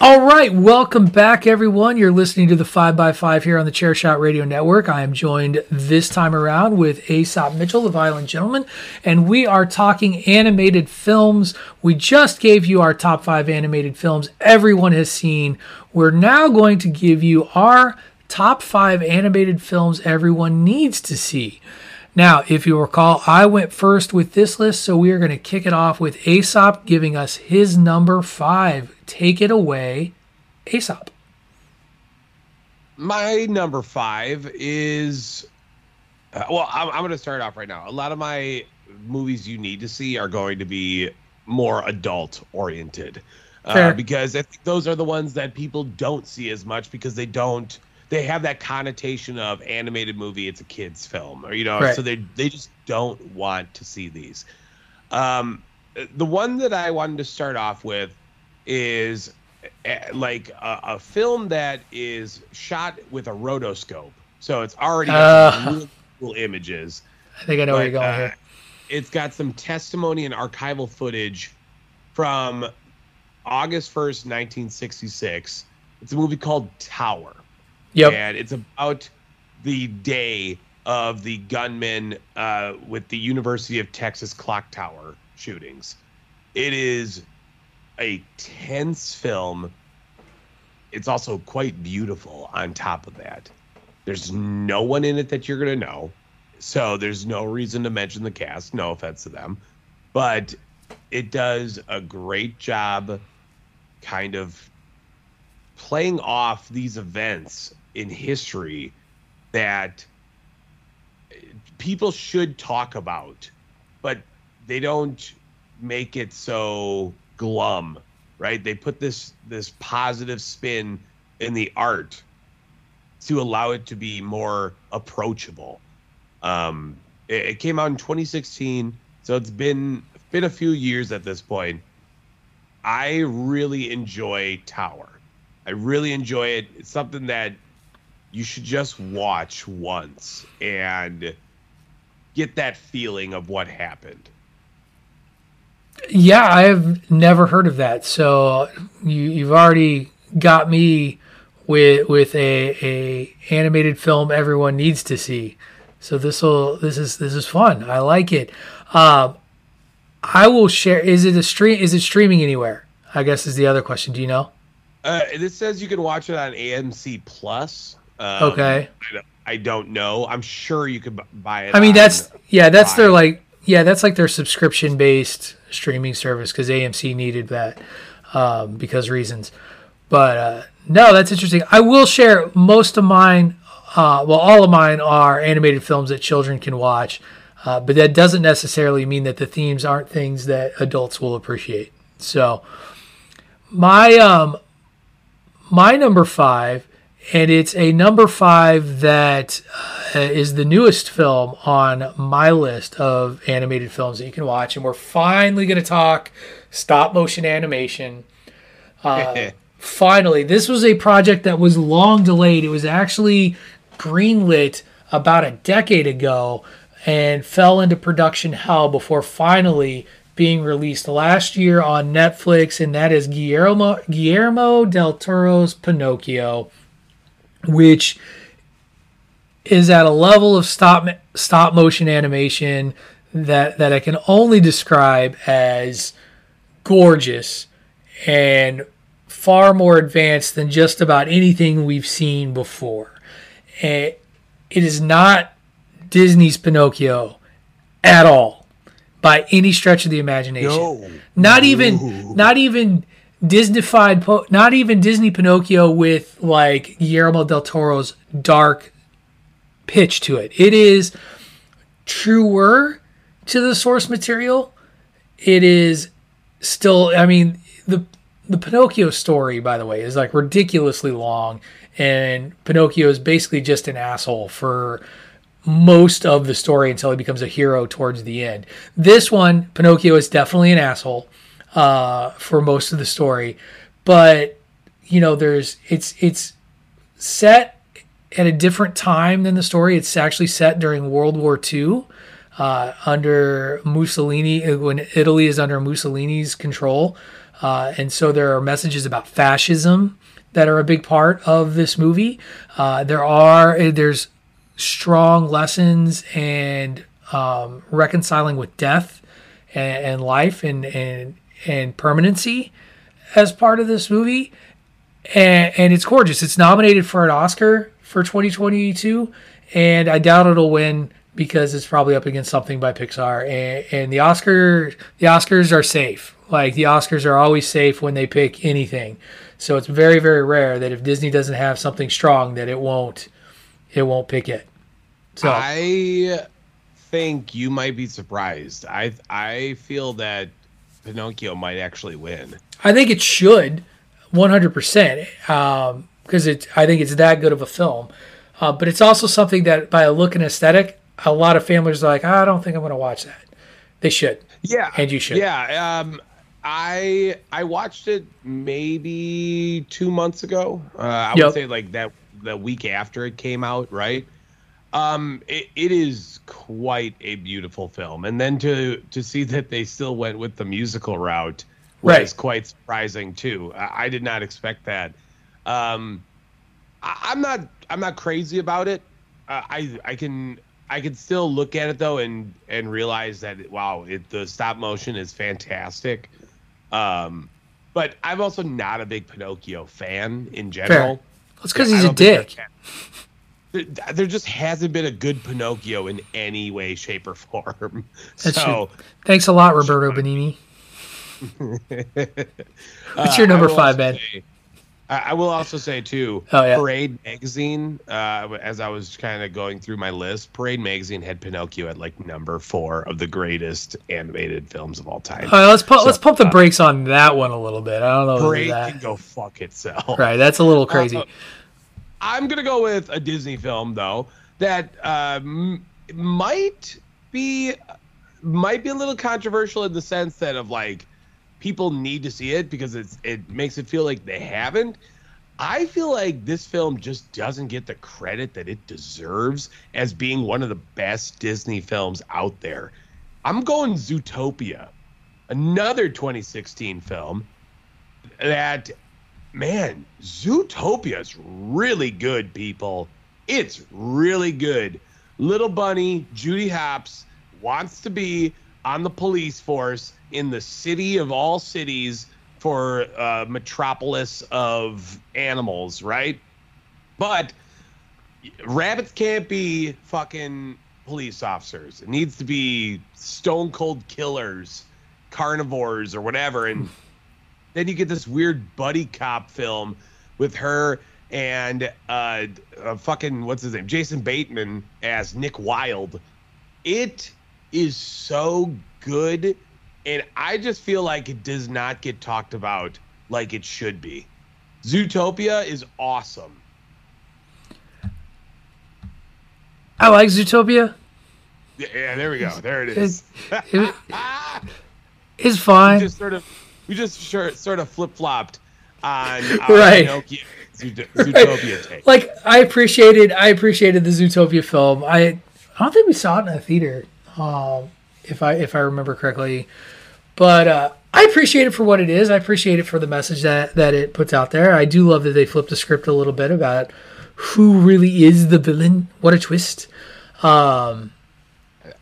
All right, welcome back, everyone. You're listening to the 5x5 here on the Chairshot Radio Network. I am joined this time around with Aesop Mitchell, the violent gentleman, and we are talking animated films. We just gave you our top five animated films everyone has seen. We're now going to give you our top five animated films everyone needs to see. Now, if you recall, I went first with this list, so we are going to kick it off with Aesop giving us his number five. Take it away, Aesop. My number five is. Uh, well, I'm, I'm going to start off right now. A lot of my movies you need to see are going to be more adult oriented. Uh, because I think those are the ones that people don't see as much because they don't they have that connotation of animated movie it's a kids film or you know Right. so they they just don't want to see these um the one that i wanted to start off with is eh, like a, a film that is shot with a rotoscope so it's already Uh. really cool images I think I know where you're going uh, here. It's got some testimony and archival footage from August 1st, 1966. It's a movie called Tower. Yep. And it's about the day of the gunman uh, with the University of Texas clock tower shootings. It is a tense film. It's also quite beautiful on top of that. There's no one in it that you're going to know. So there's no reason to mention the cast. No offense to them. But it does a great job kind of playing off these events in history that people should talk about, but they don't make it so glum, right? They put this this positive spin in the art to allow it to be more approachable. Um, it, it came out in 2016, so it's been been a few years at this point. I really enjoy Tower. I really enjoy it. It's something that you should just watch once and get that feeling of what happened. Yeah, I have never heard of that. So you you've already got me with with a a animated film everyone needs to see. So this will this is this is fun. I like it. Um, I will share. Is it a stream? Is it streaming anywhere? I guess is the other question. Do you know? Uh, this says you can watch it on AMC Plus. Um, Okay. I don't, I don't know. I'm sure you could buy it. I mean, that's yeah, that's their like yeah, that's like their subscription based streaming service because AMC needed that um, because reasons. But uh, no, that's interesting. I will share most of mine. Uh, well, all of mine are animated films that children can watch, uh, but that doesn't necessarily mean that the themes aren't things that adults will appreciate. So, my um, my number five, and it's a number five that uh, is the newest film on my list of animated films that you can watch, and we're finally going to talk stop motion animation. Uh, finally, this was a project that was long delayed. It was actually greenlit about a decade ago and fell into production hell before finally being released last year on Netflix, and that is Guillermo Guillermo del Toro's Pinocchio, which is at a level of stop stop motion animation that that I can only describe as gorgeous and far more advanced than just about anything we've seen before. Eh, It is not Disney's Pinocchio at all by any stretch of the imagination. No. Not even not even Disneyfied po- not even Disney Pinocchio with like Guillermo del Toro's dark pitch to it. It is truer to the source material. It is still I mean the the Pinocchio story by the way is like ridiculously long and Pinocchio is basically just an asshole for most of the story until he becomes a hero towards the end. This one, Pinocchio is definitely an asshole uh, for most of the story, but you know, there's it's it's set at a different time than the story. It's actually set during World War II, uh, under Mussolini when Italy is under Mussolini's control, uh, and so there are messages about fascism that are a big part of this movie. Uh, there are there's strong lessons and um, reconciling with death and, and life and, and and permanency as part of this movie, and, and it's gorgeous. It's nominated for an Oscar for 2022, and I doubt it'll win because it's probably up against something by Pixar. And, and the Oscar the Oscars are safe. Like the Oscars are always safe when they pick anything. So it's very very rare that if Disney doesn't have something strong that it won't it won't pick it. So I think you might be surprised. I I feel that Pinocchio might actually win. I think it should, 100%, um, because it. I think it's that good of a film. Uh, but it's also something that, by a look and aesthetic, a lot of families are like, I don't think I'm going to watch that. They should. Yeah, and you should. Yeah. Um, I I watched it maybe two months ago. Uh, I Yep. would say like that the week after it came out, right? Um, it, it is quite a beautiful film, and then to to see that they still went with the musical route was Right. quite surprising too. I, I did not expect that. Um, I, I'm not I'm not crazy about it. Uh, I I can I can still look at it though and and realize that wow, it, the stop motion is fantastic. Um, but I'm also not a big Pinocchio fan in general. That's because he's a dick. There, there just hasn't been a good Pinocchio in any way, shape, or form. That's so, true. Thanks a lot, Roberto Benigni. What's your Uh, number will five, man? I, will also say too. Oh, yeah. Parade magazine. Uh, as I was kind of going through my list, Parade magazine had Pinocchio at like number four of the greatest animated films of all time. All right, let's pump, So, let's pump the uh, brakes on that one a little bit. I don't know Parade that. can go fuck itself. Right, that's a little crazy. Uh, I'm gonna go with a Disney film though that um, might be might be a little controversial in the sense that of like people need to see it because it's it makes it feel like they haven't. I feel like this film just doesn't get the credit that it deserves as being one of the best Disney films out there. I'm going Zootopia, another 2016 film that man, Zootopia is really good, people. It's really good. Little Bunny, Judy Hopps, wants to be on the police force in the city of all cities for a metropolis of animals, right? But rabbits can't be fucking police officers. It needs to be stone cold killers, carnivores, or whatever. And then you get this weird buddy cop film with her and uh, uh fucking what's his name? Jason bateman as nick wilde. It is so good and i just feel like it does not get talked about like it should be. Zootopia is awesome. I like Zootopia. yeah there we go. There it is. It- it's fine. we just sort of we just sort sort of flip-flopped on our Right. Zoot- zootopia take like I appreciated I appreciated the Zootopia film. I I don't think we saw it in a theater, um, if I if I remember correctly. But uh, I appreciate it for what it is. I appreciate it for the message that that it puts out there. I do love that they flipped the script a little bit about who really is the villain. What a twist! Um,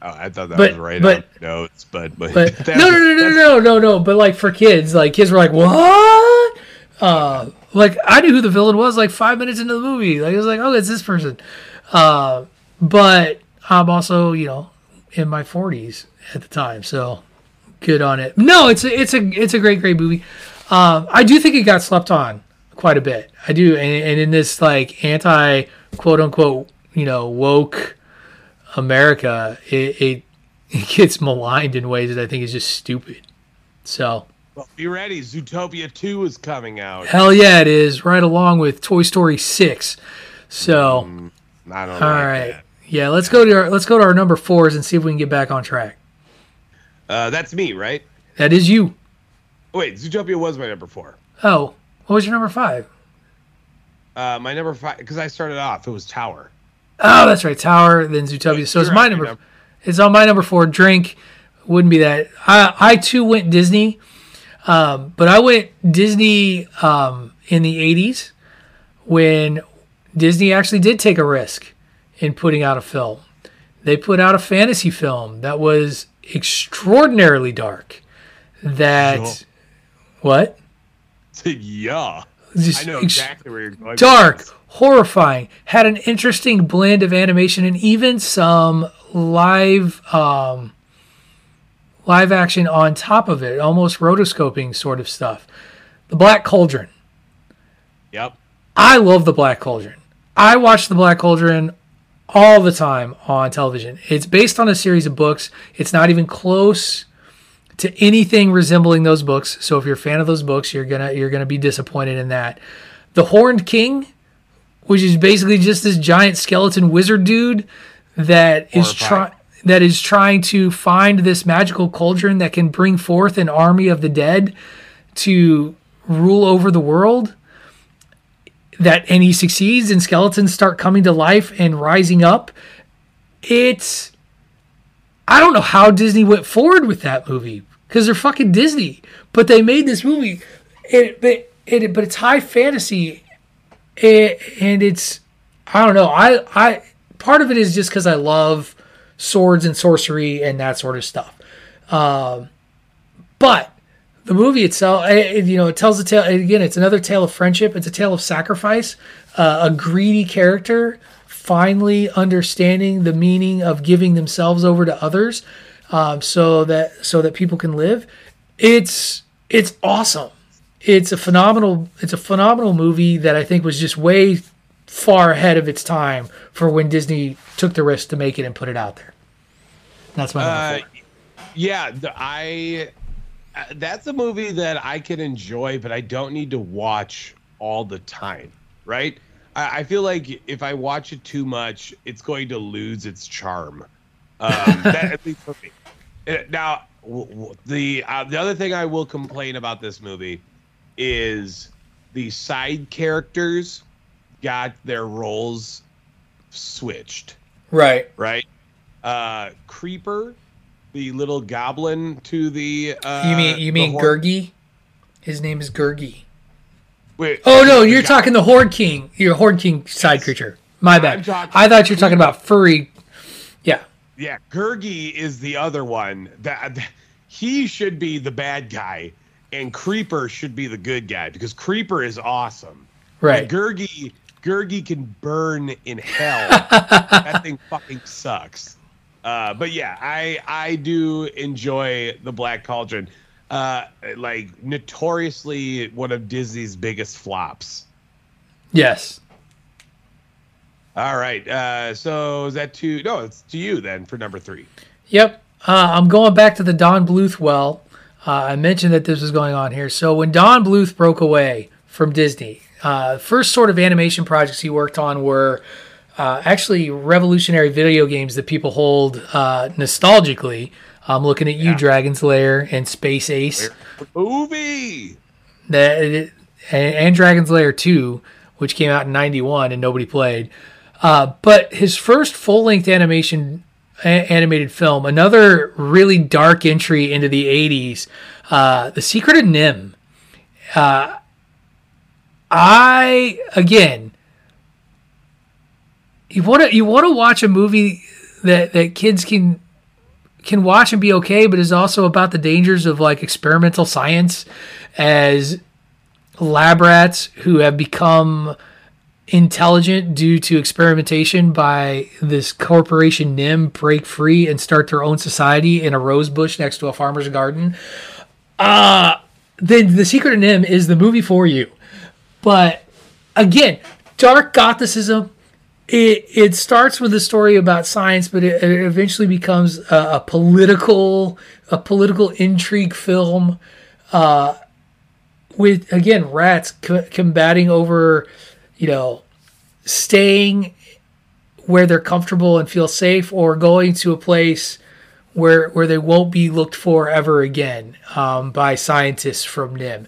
Oh, I thought that But- was right but- on notes, but but, but no, no, no, no, no, no, no. But like for kids, like kids were like, "What?" Uh, like I knew who the villain was like five minutes into the movie. Like I was like, "Oh, it's this person." Uh, but I'm also, you know, in my 40s at the time, so good on it. No, it's a, it's a, it's a great, great movie. Um, I do think it got slept on quite a bit. I do, and, and in this like anti quote unquote, you know, woke America, it, it it gets maligned in ways that I think is just stupid. So Well, be ready. Zootopia 2 is coming out. hell yeah, it is right along with Toy Story six. So I don't all like right, that. Yeah, let's go to our let's go to our number fours and see if we can get back on track. Uh, that's me, right? That is you. Wait, Zootopia was my number four. Oh, what was your number five? Uh, my number five, because I started off, it was Tower. Oh, that's right, Tower. Then Zootopia. So it's my right, number. number- It's on my number four. Drink wouldn't be that. I I too went Disney, um, but I went Disney um, in the '80s when Disney actually did take a risk in putting out a film. They put out a fantasy film that was extraordinarily dark. That Sure. what? yeah. Just I know ex- exactly where you're going. dark, horrifying, had an interesting blend of animation and even some live um, live action on top of it, almost rotoscoping sort of stuff. The Black Cauldron. Yep. I love the Black Cauldron. I watch the Black Cauldron all the time on television. It's based on a series of books. It's not even close to anything resembling those books. So if you're a fan of those books, you're gonna you're gonna be disappointed in that. The Horned King, which is basically just this giant skeleton wizard dude that is trying that is trying to find this magical cauldron that can bring forth an army of the dead to rule over the world that and he succeeds and skeletons start coming to life and rising up it's i don't know how disney went forward with that movie because they're fucking disney but they made this movie it, but it, but it's high fantasy it, and it's i don't know i i part of it is just because i love swords and sorcery and that sort of stuff um but the movie itself, eh, eh, you know, it tells a tale. Again, it's another tale of friendship. It's a tale of sacrifice. Uh, a greedy character finally understanding the meaning of giving themselves over to others, um, so that so that people can live. It's it's awesome. It's a phenomenal. It's a phenomenal movie that I think was just way far ahead of its time for when Disney took the risk to make it and put it out there. That's my Uh, yeah, I. uh, That's a movie that I can enjoy, but I don't need to watch all the time, right? I, I feel like if I watch it too much, it's going to lose its charm. Um, that, at least for me. Uh, Now, w- w- the uh, the other thing I will complain about this movie is the side characters got their roles switched Right. right? Uh, Creeper, the little goblin to the. Uh, You mean you mean hor- Gurgi? His name is Gurgi. Wait. Oh no, you're talking the Horned King. You're Horned King side creature. My bad. I thought you were talking about furry. Yeah. Gurgi is the other one. That he should be the bad guy, and Creeper should be the good guy because Creeper is awesome. Right. And Gurgi, Gurgi can burn in hell. that thing fucking sucks. Uh, but yeah, I I do enjoy the Black Cauldron. Uh, like notoriously one of Disney's biggest flops. Yes. All right. Uh, so is that to no? It's to you then for number three. Yep. Uh, I'm going back to the Don Bluth well. Uh, I mentioned that this was going on here. So when Don Bluth broke away from Disney, uh, first sort of animation projects he worked on were uh, actually revolutionary video games that people hold uh, nostalgically. I'm looking at you, Dragon's Lair and Space Ace. Movie. that and, and Dragon's Lair 2, which came out in 91 and nobody played. Uh, but his first full length animation a- animated film, another really dark entry into the 80s, uh, The Secret of NIMH. Uh, I again, you want to you want to watch a movie that that kids can can watch and be okay, but is also about the dangers of like experimental science as lab rats who have become intelligent due to experimentation by this corporation NIMH break free and start their own society in a rose bush next to a farmer's garden. Uh then The Secret of NIMH is the movie for you. But again, dark gothicism. It it starts with a story about science, but it, it eventually becomes a, a political a political intrigue film. Uh, with again rats co- combating over, you know, staying where they're comfortable and feel safe, or going to a place where where they won't be looked for ever again um, by scientists from NIMH.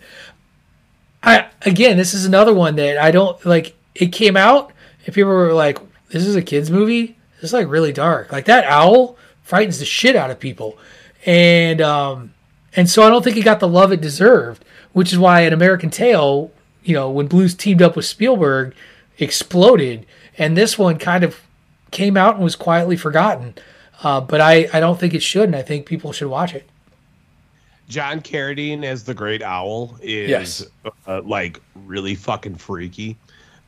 I again, this is another one that I don't like. It came out and people were like, "This is a kids movie. Is like really dark. Like that owl frightens the shit out of people," and um, and so I don't think it got the love it deserved. Which is why an American Tail, you know, when Bluth teamed up with Spielberg, exploded, and this one kind of came out and was quietly forgotten. Uh, but I, I don't think it should, and I think people should watch it. John Carradine as the Great Owl is Yes. uh, like really fucking freaky.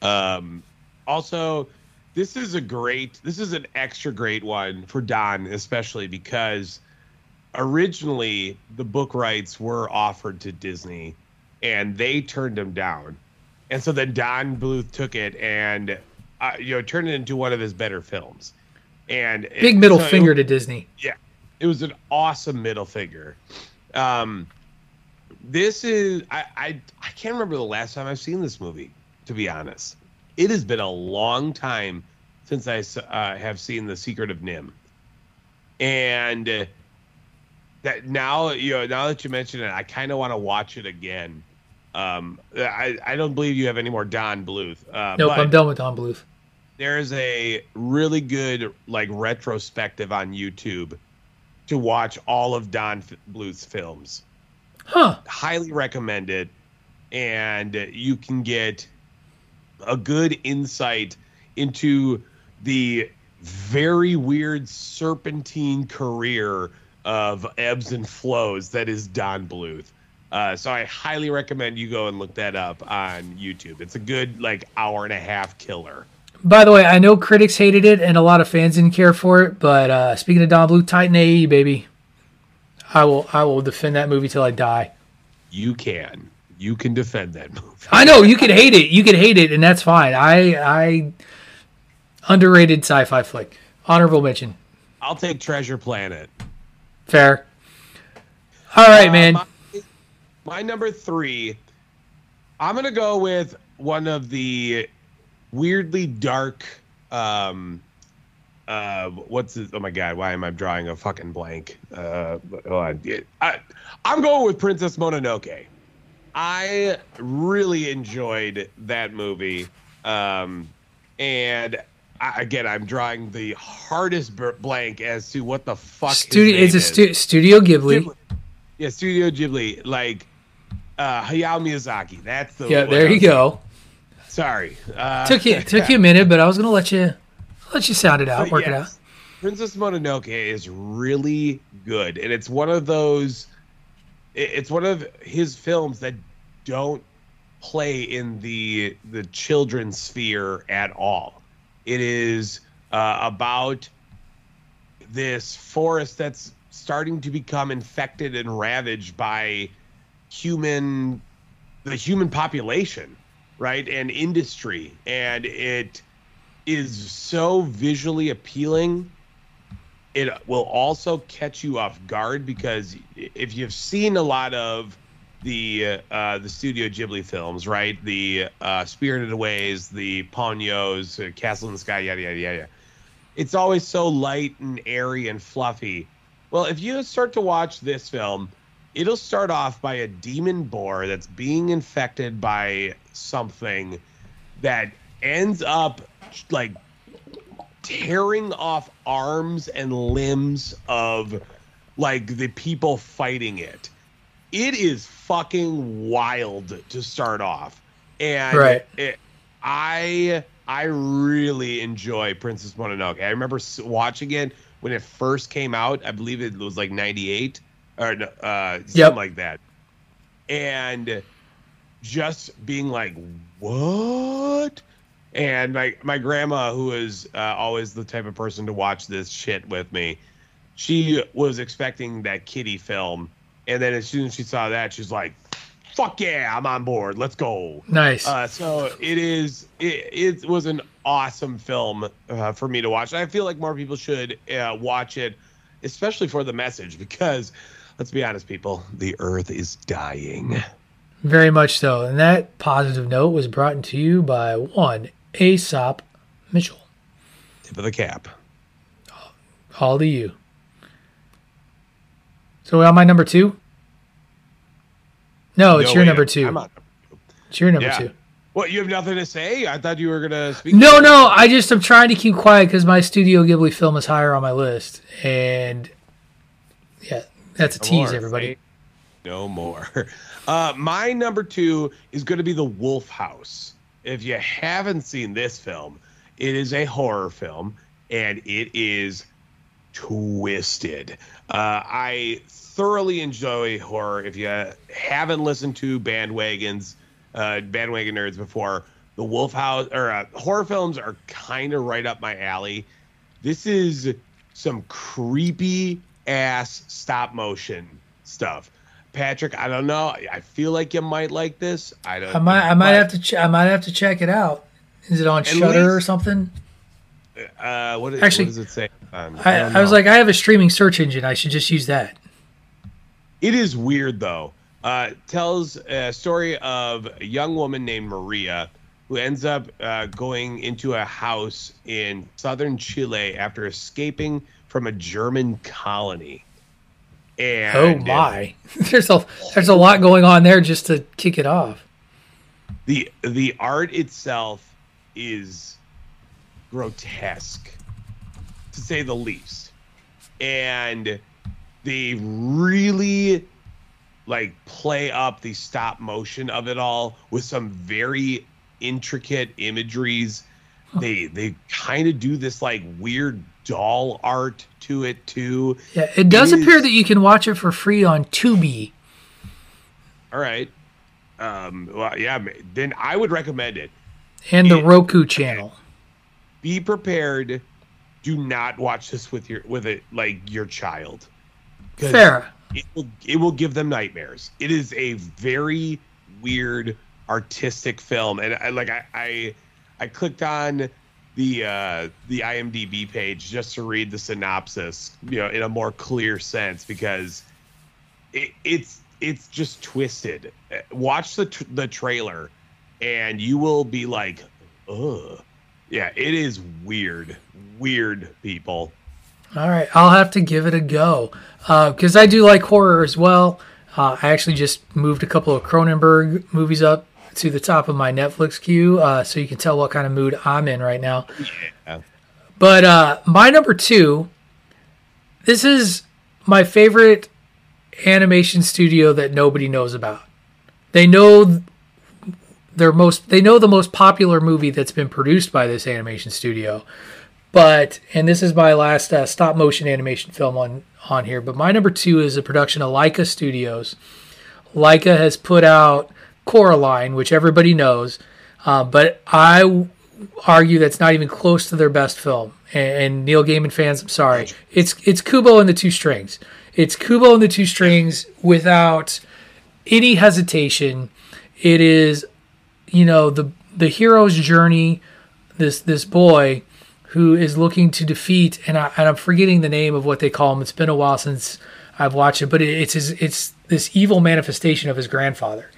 Um, also, this is a great, this is an extra great one for Don, especially because originally the book rights were offered to Disney and they turned him down. And so then Don Bluth took it and uh, you know turned it into one of his better films. And it- Big middle so it- finger to Disney. yeah, it was an awesome middle finger. Um, this is I, I I can't remember the last time I've seen this movie. To be honest, it has been a long time since I uh, have seen The Secret of NIMH, and uh, that now you know now that you mention it, I kind of want to watch it again. Um, I I don't believe you have any more Don Bluth. Uh, Nope, I'm done with Don Bluth. there's a really good like retrospective on YouTube to watch all of Don Bluth's films. Huh. Highly recommend it, and you can get a good insight into the very weird serpentine career of ebbs and flows that is Don Bluth. Uh, so I highly recommend you go and look that up on YouTube. It's a good like hour and a half killer. By the way, I know critics hated it and a lot of fans didn't care for it, but uh, speaking of Don Bluth, Titan AE, baby. I will I will defend that movie till I die. You can. You can defend that movie. I know you can hate it. You can hate it, and that's fine. I I underrated sci-fi flick. Honorable mention. I'll take Treasure Planet. Fair. All right, Uh, man. My, my number three, I'm gonna go with one of the weirdly dark. Um, uh, what's it? Oh my god, why am I drawing a fucking blank? Uh, hold on. I, I'm going with Princess Mononoke. I really enjoyed that movie. Um, and I, again, I'm drawing the hardest blank as to what the fuck. Studio. It's a stu- Studio Ghibli. Ghibli. Yeah, Studio Ghibli, like uh, Hayao Miyazaki. That's the. Yeah, there you go. Sorry. Uh, Took you took you a minute, but I was gonna let you let you sound it out, work it out. Princess Mononoke is really good, and it's one of those. It's one of his films that don't play in the the children's sphere at all. It is uh, about this forest that's starting to become infected and ravaged by human the human population right and industry. And it is so visually appealing. It will also catch you off guard because if you've seen a lot of the uh, the Studio Ghibli films, right? The uh, Spirited Aways, the Ponyos, uh, Castle in the Sky, yada yada yada. It's always so light and airy and fluffy. Well, if you start to watch this film, it'll start off by a demon boar that's being infected by something that ends up like tearing off arms and limbs of like the people fighting it. It is fucking wild to start off. And Right. it, I I really enjoy Princess Mononoke. I remember watching it when it first came out. I believe it was like 98 or uh something Yep. like that. And just being like, "What?" And my my grandma, who is uh, always the type of person to watch this shit with me, she was expecting that kitty film, and then as soon as she saw that, she's like, "Fuck yeah, I'm on board. Let's go." Nice. Uh, so it is. It, it was an awesome film uh, for me to watch. I feel like more people should uh, watch it, especially for the message, because let's be honest, people, the Earth is dying. Very much so. And that positive note was brought to you by one Aesop Mitchell. Tip of the cap. All to you. So am I number two? No, it's No, your number two. It's your number Yeah. two. What you have nothing to say? I thought you were gonna speak. No, no, I just am trying to keep quiet because my Studio Ghibli film is higher on my list, and yeah, that's a No tease, more. everybody. No more. Uh, my number two is going to be The Wolf House. If you haven't seen this film, it is a horror film and it is twisted. Uh, I thoroughly enjoy horror. If you haven't listened to bandwagons, uh, bandwagon nerds before, The Wolf House or uh, horror films are kind of right up my alley. This is some creepy ass stop motion stuff. Patrick, I don't know. I feel like you might like this. I don't. I might, I might have to, ch- I might have to check it out. Is it on Shudder or something? Uh, what, is, Actually, what does it say? Um, I, don't I was like, I have a streaming search engine. I should just use that. It is weird though. Uh, tells a story of a young woman named Maria who ends up uh, going into a house in southern Chile after escaping from a German colony. And oh my, there's a there's a lot going on there just to kick it off. the the art itself is grotesque to say the least. And they really like play up the stop motion of it all with some very intricate imageries. They they kind of do this like weird doll art to it too. Yeah, it does It appear is- that you can watch it for free on Tubi. all right. Um well yeah then i would recommend it. And the It- Roku channel. be prepared do not watch this with your with it like your child. Fair. it will it will give them nightmares. It is a very weird artistic film. And i like i i, I clicked on the uh the imdb page just to read the synopsis you know in a more clear sense because it, it's it's just twisted. Uh, watch the tr- the trailer and you will be like ugh. Yeah it is weird weird people All right, I'll have to give it a go because I do like horror as well. Uh, I actually just moved a couple of Cronenberg movies up to the top of my Netflix queue, uh, so you can tell what kind of mood I'm in right now. Yeah. But uh, my number two, this is my favorite animation studio that nobody knows about. They know their most. They know the most popular movie that's been produced by this animation studio. But and this is my last uh, stop motion animation film on on here. But my number two is a production of Laika Studios. Laika has put out Coraline, which everybody knows, uh, but I w- argue that's not even close to their best film. And, and Neil Gaiman fans, I'm sorry, it's it's Kubo and the Two Strings. It's Kubo and the Two Strings without any hesitation. It is, you know, the the hero's journey. This this boy who is looking to defeat, and, I, and I'm forgetting the name of what they call him. It's been a while since I've watched it, but it, it's his, it's this evil manifestation of his grandfather,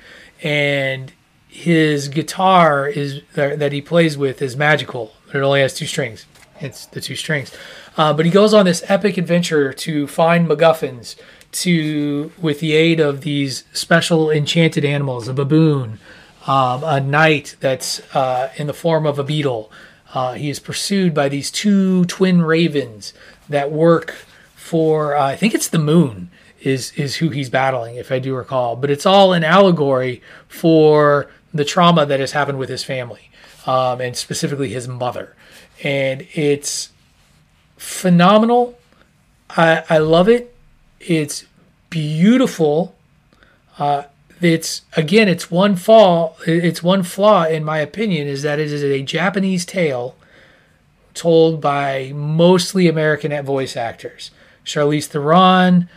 and his guitar is that he plays with is magical, but it only has two strings. It's the two strings, uh, but he goes on this epic adventure to find MacGuffins to with the aid of these special enchanted animals, a baboon, um, a knight that's uh, in the form of a beetle. Uh, he is pursued by these two twin ravens that work for uh, I think it's the moon is is who he's battling if I do recall, but it's all an allegory for the trauma that has happened with his family um, and specifically his mother, and it's phenomenal. I I love it. It's beautiful. Uh, it's again, it's one fall. It's one flaw in my opinion is that it is a Japanese tale told by mostly American voice actors. Charlize Theron,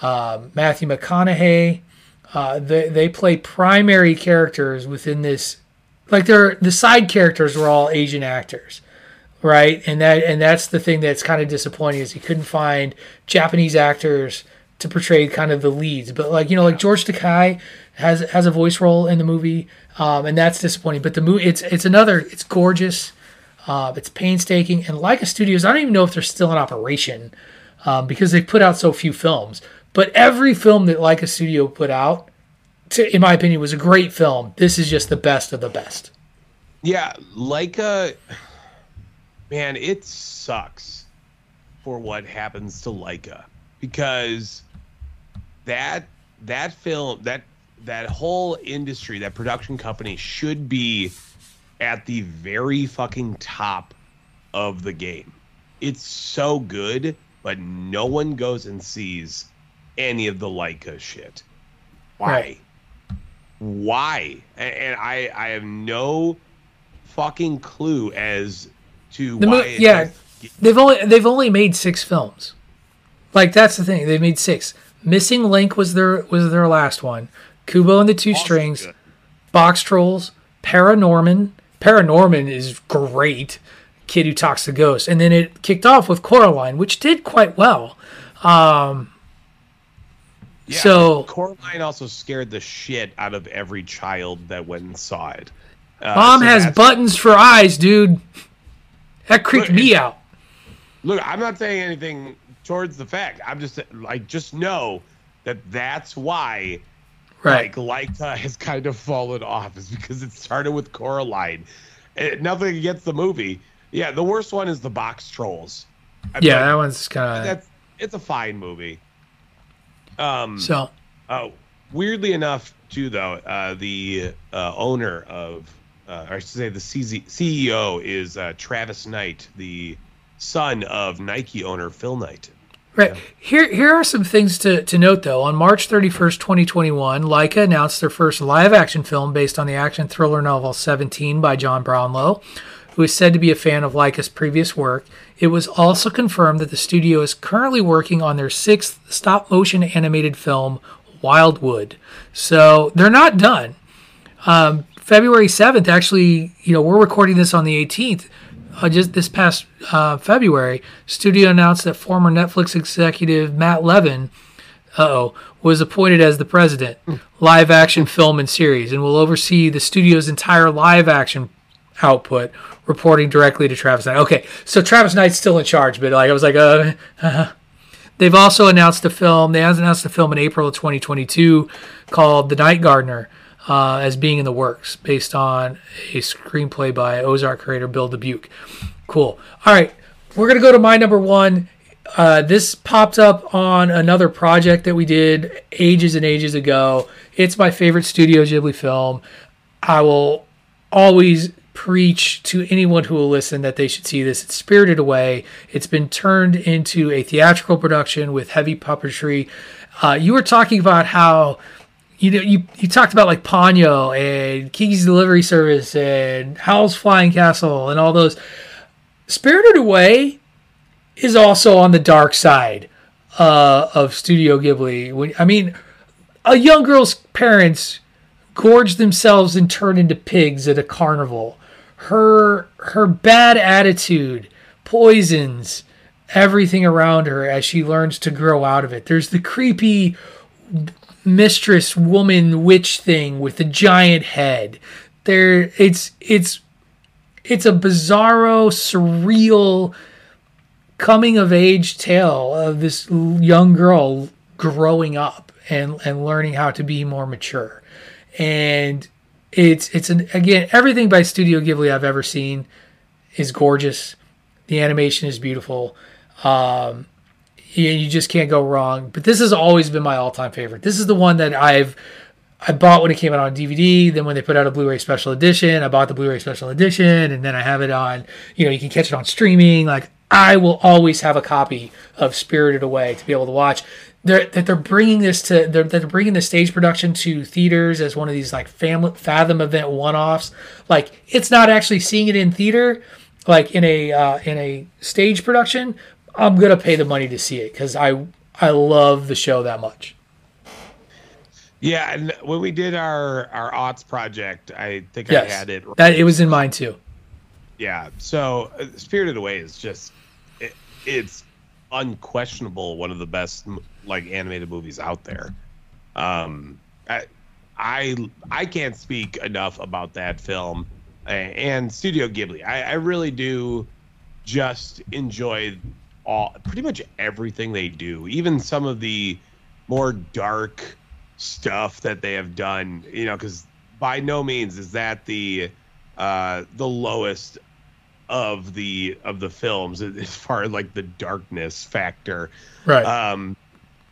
um, Matthew McConaughey. Uh, they they play primary characters within this. Like they're the side characters were all Asian actors, right? And that and that's the thing that's kind of disappointing is he couldn't find Japanese actors to portray kind of the leads. But like you know, like George Takei has has a voice role in the movie, um, and that's disappointing. But the movie, it's it's another, it's gorgeous. Uh, it's painstaking, and Laika Studios, I don't even know if they're still in operation um, because they put out so few films. But every film that Laika Studio put out, to, in my opinion, was a great film. This is just the best of the best. Yeah, Laika, man, it sucks for what happens to Laika because that that film that that whole industry, that production company should be at the very fucking top of the game. It's so good, but no one goes and sees any of the Laika shit. Why? Right. Why? A- And I I have no fucking clue as to The why. mo- it yeah, they've only they've only made six films. Like that's the thing. They've made six. Missing Link was their was their last one. Kubo and the Two Strings, good. Boxtrolls, Paranorman. Paranorman is great. Kid who talks to ghosts, and then it kicked off with Coraline, which did quite well. Um, Yeah, so Coraline also scared the shit out of every child that went and saw it. Uh, Mom so has buttons for eyes, dude. That creeped Look, me out. Look, I'm not saying anything towards the fact. I'm just like just know that that's why Right. like Laika has kind of fallen off is because it started with Coraline. Eh, nothing against the movie. Yeah, the worst one is the Boxtrolls. I- yeah, but that one's kind of that's it's a fine movie. Um so. Oh, weirdly enough, too, though, uh, the uh, owner of, uh, or I should say, the CZ, CEO is uh, Travis Knight, the son of Nike owner Phil Knight. Right. Here here are some things to, to note though. On March 31st, 2021, Laika announced their first live action film based on the action thriller novel 17 by John Brownlow, who is said to be a fan of Laika's previous work. It was also confirmed that the studio is currently working on their sixth stop motion animated film, Wildwood. So they're not done. Um, February 7th, actually, you know, we're recording this on the 18th. Uh, just this past uh, February, studio announced that former Netflix executive Matt Levin, uh-oh, was appointed as the president, live action film and series, and will oversee the studio's entire live action output, reporting directly to Travis Knight. Okay, so Travis Knight's still in charge, but like I was like, uh, They've also announced a film. They announced a film in April of 2022 called The Night Gardener uh, as being in the works, based on a screenplay by Ozark creator Bill Dubuque. Cool. All right, we're gonna go to my number one. Uh, this popped up on another project that we did ages and ages ago. It's my favorite Studio Ghibli film. I will always preach to anyone who will listen that they should see this. It's Spirited Away. It's been turned into a theatrical production with heavy puppetry. Uh, you were talking about how you know you, you talked about like Ponyo and Kiki's Delivery Service and Howl's Flying Castle and all those. Spirited Away is also on the dark side uh, of Studio Ghibli. I mean, a young girl's parents gorge themselves and turn into pigs at a carnival. Her her bad attitude poisons everything around her as she learns to grow out of it. There's the creepy mistress woman witch thing with the giant head. There it's it's it's a bizarro surreal coming of age tale of this young girl growing up and and learning how to be more mature. And it's it's an again everything by studio ghibli i've ever seen is gorgeous. The animation is beautiful. Um you, you just can't go wrong but this has always been my all-time favorite this is the one that i've I bought when it came out on DVD. Then when they put out a Blu-ray special edition, I bought the Blu-ray special edition, and then I have it on. You know, you can catch it on streaming. Like I will always have a copy of Spirited Away to be able to watch. They're, that they're bringing this to they're, they're bringing the stage production to theaters as one of these like family Fathom event one-offs. Like it's not actually seeing it in theater, like in a uh, in a stage production. I'm gonna pay the money to see it because I I love the show that much. Yeah, and when we did our our odds project, I think I had it. that it was in mine too. Yeah. So, uh, Spirited Away is just it, it's unquestionable one of the best like animated movies out there. Um, I I I can't speak enough about that film. and Studio Ghibli. I, I really do just enjoy all pretty much everything they do, even some of the more dark stuff that they have done. You know, because by no means is that the uh, the lowest of the of the films as far as like the darkness factor. Right. Um,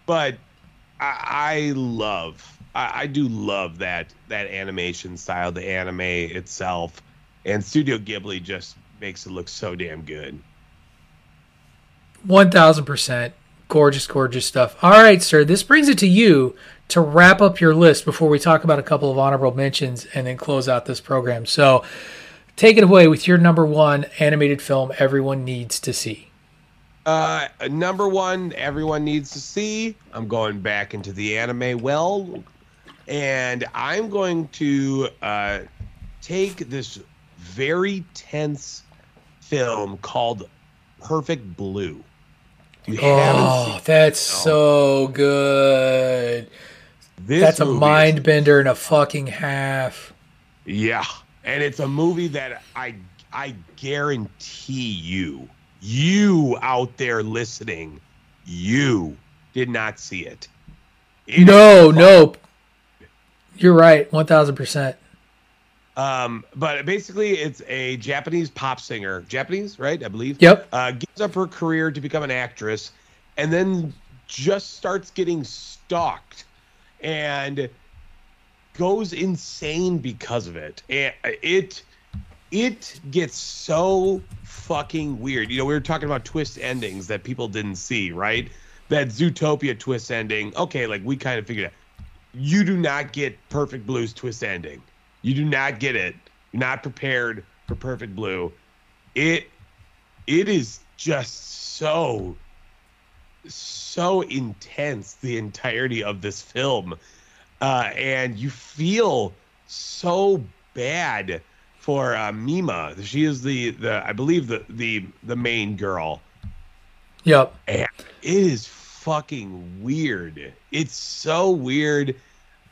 but I, I love, I, I do love that that animation style, the anime itself, and Studio Ghibli just makes it look so damn good. One thousand percent. Gorgeous, gorgeous stuff. All right, sir. This brings it to you to wrap up your list before we talk about a couple of honorable mentions and then close out this program. So, take it away with your number one animated film everyone needs to see. Uh, number one, everyone needs to see. I'm going back into the anime well, and I'm going to uh, take this very tense film called Perfect Blue. You Oh, that's so good. This that's a mind bender and a fucking half. Yeah, and it's a movie that I I guarantee you, you out there listening, you did not see it. It no, no. You're right. One thousand percent. Um, but basically, it's a Japanese pop singer, Japanese, right? I believe. Yep. Uh, gives up her career to become an actress, and then just starts getting stalked, and goes insane because of it. And it it gets so fucking weird. You know, we were talking about twist endings that people didn't see, right? That Zootopia twist ending. Okay, like we kind of figured out. You do not get Perfect Blue's twist ending. You do not get it. You're not prepared for Perfect Blue. It it is just so so intense the entirety of this film. Uh, and you feel so bad for uh, Mima. She is the the I believe the the the main girl. Yep. And it is fucking weird. It's so weird,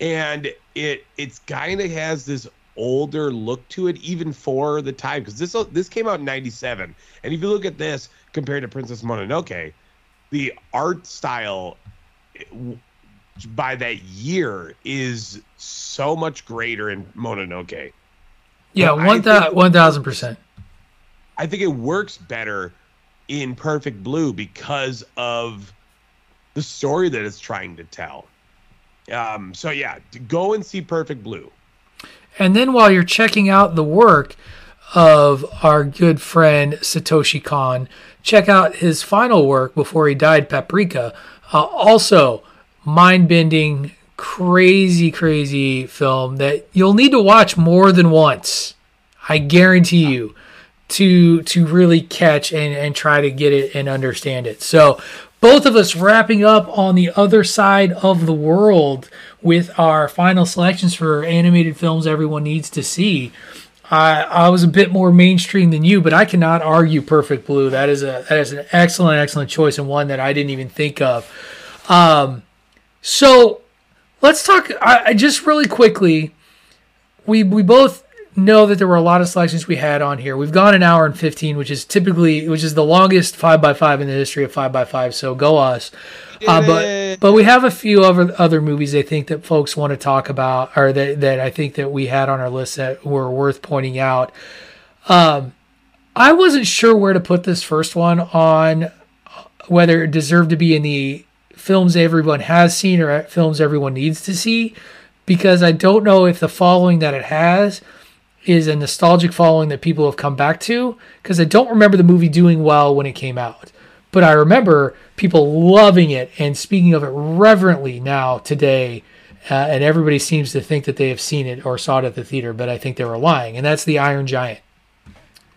and it it's kind of has this older look to it, even for the time. Because this this came out in '97, and if you look at this compared to Princess Mononoke, the art style eh, by that year is so much greater in Mononoke. Yeah, But one one thousand percent. I think it works better in Perfect Blue because of the story that it's trying to tell. Um, so yeah, go and see Perfect Blue. And then while you're checking out the work of our good friend Satoshi Kon, check out his final work before he died, Paprika. Uh, also, mind bending, crazy, crazy film that you'll need to watch more than once. I guarantee you to to really catch and, and try to get it and understand it. So both of us wrapping up on the other side of the world with our final selections for animated films everyone needs to see. I, I was a bit more mainstream than you, but I cannot argue Perfect Blue. That is a that is an excellent, excellent choice and one that I didn't even think of. Um, so let's talk. I, I just really quickly. We we both know that there were a lot of selections we had on here. We've gone an hour and fifteen, which is typically which is the longest five by five in the history of five by five. So go us. Uh, but but we have a few other other movies I think that folks want to talk about, or that that I think that we had on our list that were worth pointing out. Um, I wasn't sure where to put this first one on, whether it deserved to be in the films everyone has seen or films everyone needs to see, because I don't know if the following that it has is a nostalgic following that people have come back to. Because I don't remember the movie doing well when it came out, but I remember people loving it and speaking of it reverently now today. Uh, and everybody seems to think that they have seen it or saw it at the theater, but I think they were lying. And that's the Iron Giant.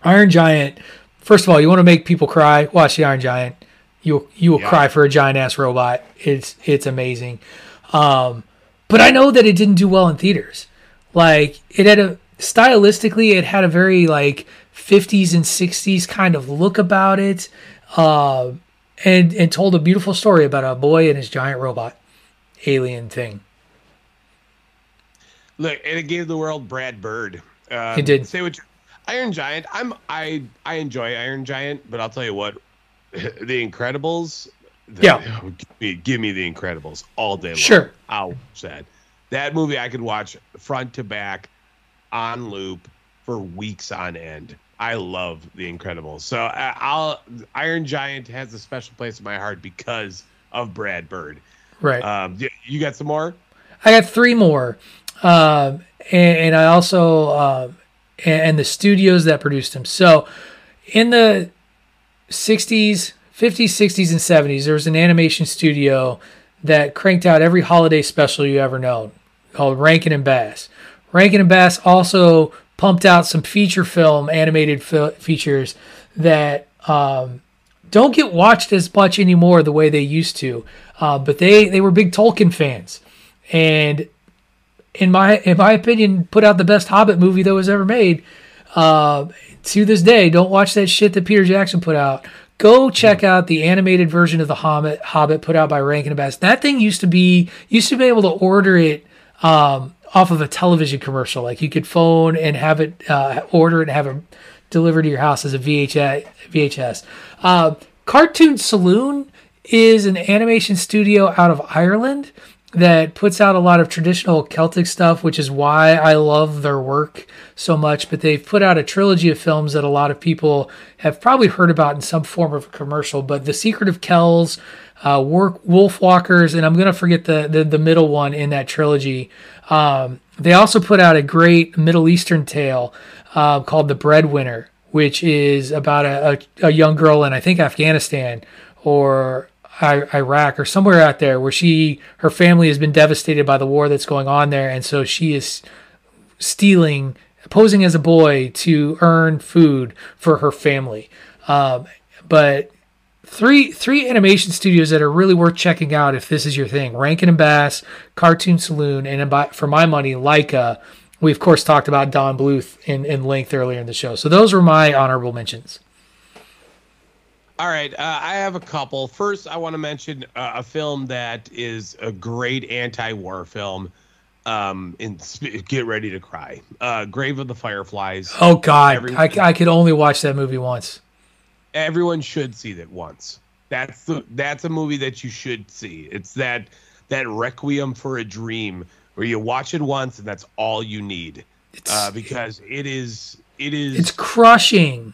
Iron Giant. First of all, you want to make people cry? Watch the Iron Giant. You you will Yeah. cry for a giant ass robot. It's it's amazing. Um, but I know that it didn't do well in theaters. Like it had a stylistically, it had a very like 50s and 60s kind of look about it, uh, and and told a beautiful story about a boy and his giant robot alien thing. Look, and it gave the world Brad Bird. Uh, It did. Say what you Iron Giant. I'm I I enjoy Iron Giant, but I'll tell you what, The Incredibles. the- Yeah. give me, give me The Incredibles all day long. Sure. I'll watch that. That movie I could watch front to back, on loop for weeks on end. I love The Incredibles. So I- I'll Iron Giant has a special place in my heart because of Brad Bird. Right. Um, you got some more? I got three more, um, and, and I also and, and the studios that produced them. So, in the '60s, '50s, '60s, and '70s, there was an animation studio that cranked out every holiday special you ever known, called Rankin and Bass. Rankin and Bass also pumped out some feature film animated features that um, don't get watched as much anymore the way they used to. Uh, but they they were big Tolkien fans, and in my in my opinion, put out the best Hobbit movie that was ever made. Uh, to this day, don't watch that shit that Peter Jackson put out. Go check out the animated version of the Hobbit, Hobbit put out by Rankin and Bass. That thing used to be used to be able to order it um, off of a television commercial. Like you could phone and have it uh, order and have it delivered to your house as a VHS. VHS. Uh, Cartoon Saloon is an animation studio out of Ireland that puts out a lot of traditional Celtic stuff, which is why I love their work so much. But they've put out a trilogy of films that a lot of people have probably heard about in some form of a commercial. But The Secret of Kells, uh, Work Wolf Walkers, and I'm gonna forget the the, the middle one in that trilogy. Um, they also put out a great Middle Eastern tale uh, called The Breadwinner, which is about a, a, a young girl in I think Afghanistan or Iraq or somewhere out there where she her family has been devastated by the war that's going on there, and so she is stealing, posing as a boy to earn food for her family. Um, but three three animation studios that are really worth checking out if this is your thing: Rankin and Bass, Cartoon Saloon, and for my money, Laika. We of course talked about Don Bluth in, in length earlier in the show, so those were my honorable mentions. All right, uh, I have a couple. First, I want to mention uh, a film that is a great anti-war film. Um, and sp- get ready to cry. Uh, Grave of the Fireflies. Oh God, Everyone- I, I could only watch that movie once. Everyone should see that once. That's the that's a movie that you should see. It's that that requiem for a dream where you watch it once and that's all you need. Uh, because it is it is It's crushing.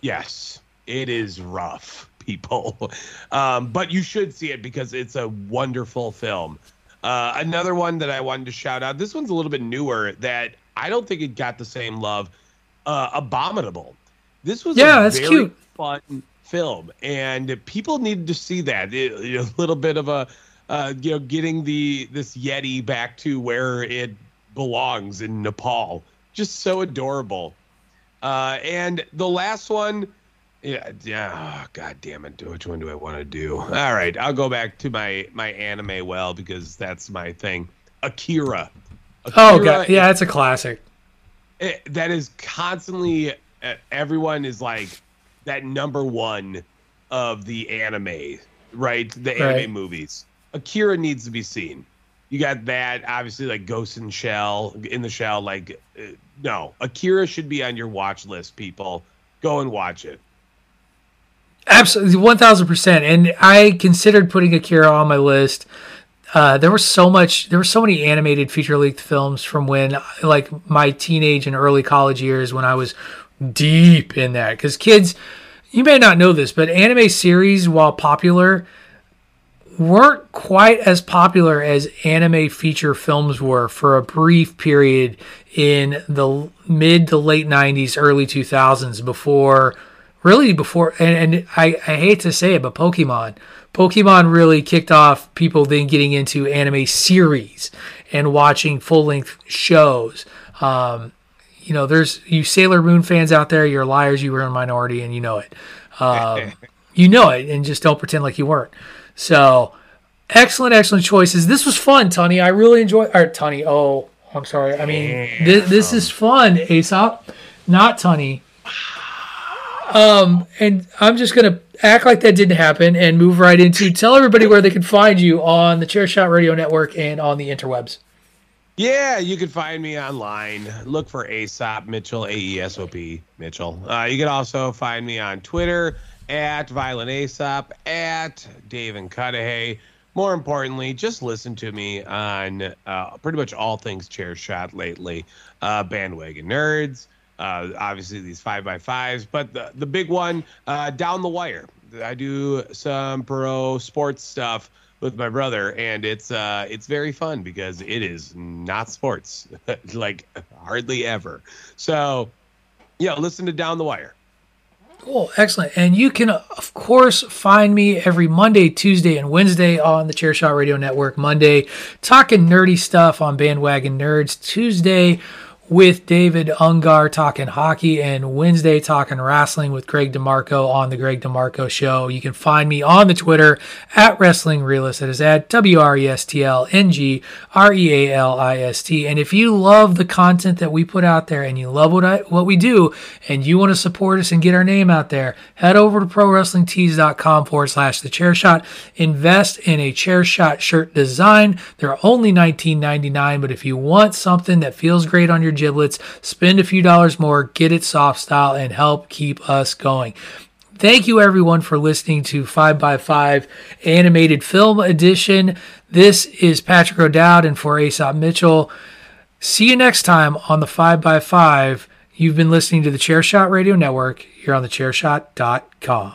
Yes, it is rough, people. Um, but you should see it because it's a wonderful film. Uh, another one that I wanted to shout out. This one's a little bit newer that I don't think it got the same love. Uh, Abominable. This was Yeah, that's very cute. Fun film, and people needed to see that. It- a little bit of a uh, you know getting the this Yeti back to where it belongs in Nepal. Just so adorable. Uh, and the last one, yeah, yeah. Oh, God damn it! Which one do I want to do? All right, I'll go back to my my anime well because that's my thing. Akira. Oh Akira God, yeah, it's a classic. it, that is constantly uh, everyone is like that number one of the anime, right? The anime Right. movies. Akira needs to be seen. You got that, obviously, like Ghost in Shell, in the Shell. Like, uh, no, Akira should be on your watch list. People, go and watch it. Absolutely, one thousand percent. And I considered putting Akira on my list. Uh, there was so much. There were so many animated feature length films from when, like, my teenage and early college years when I was deep in that. Because kids, you may not know this, but anime series, while popular, weren't quite as popular as anime feature films were for a brief period in the mid to late 90s early 2000s before really before and, and I, I hate to say it but pokemon pokemon really kicked off people then getting into anime series and watching full-length shows um, you know there's you sailor moon fans out there you're liars you were in a minority and you know it um, you know it and just don't pretend like you weren't so excellent excellent choices this was fun Tony. i really enjoyed or Tony. oh i'm sorry i mean this, this is fun aesop not Tony. um and i'm just gonna act like that didn't happen and move right into tell everybody where they can find you on the chair shot radio network and on the interwebs Yeah, you can find me online. Look for Aesop Mitchell, A E S O P Mitchell. Uh, you can also find me on Twitter at Violent Aesop, at Dave and Cudahy. More importantly, just listen to me on uh, pretty much all things chair shot lately. Uh, bandwagon nerds, uh, obviously these five by fives, but the, the big one, uh, down the wire. I do some pro sports stuff with my brother, and it's uh, it's very fun because it is not sports, like hardly ever. So, yeah, listen to Down the Wire. Cool, excellent. And you can, of course, find me every Monday, Tuesday, and Wednesday on the Chairshot Radio Network. Monday, talking nerdy stuff on Bandwagon Nerds. Tuesday, with David Ungar talking hockey and Wednesday talking wrestling with Greg DeMarco on the Greg DeMarco Show. You can find me on the Twitter at Wrestling Realist. It is at W R E S T L N G R E A L I S T. And if you love the content that we put out there and you love what I, what we do and you want to support us and get our name out there, head over to ProWrestlingTees.com forward slash the chair shot. Invest in a chair shot shirt design. They're only $19.99, but if you want something that feels great on your giblets, spend a few dollars more, get it soft style, and help keep us going. Thank you, everyone, for listening to 5x5 Animated Film Edition. This is Patrick O'Dowd, and for Aesop Mitchell. See you next time on the 5x5. You've been listening to the Chairshot Radio Network here on thechairshot.com.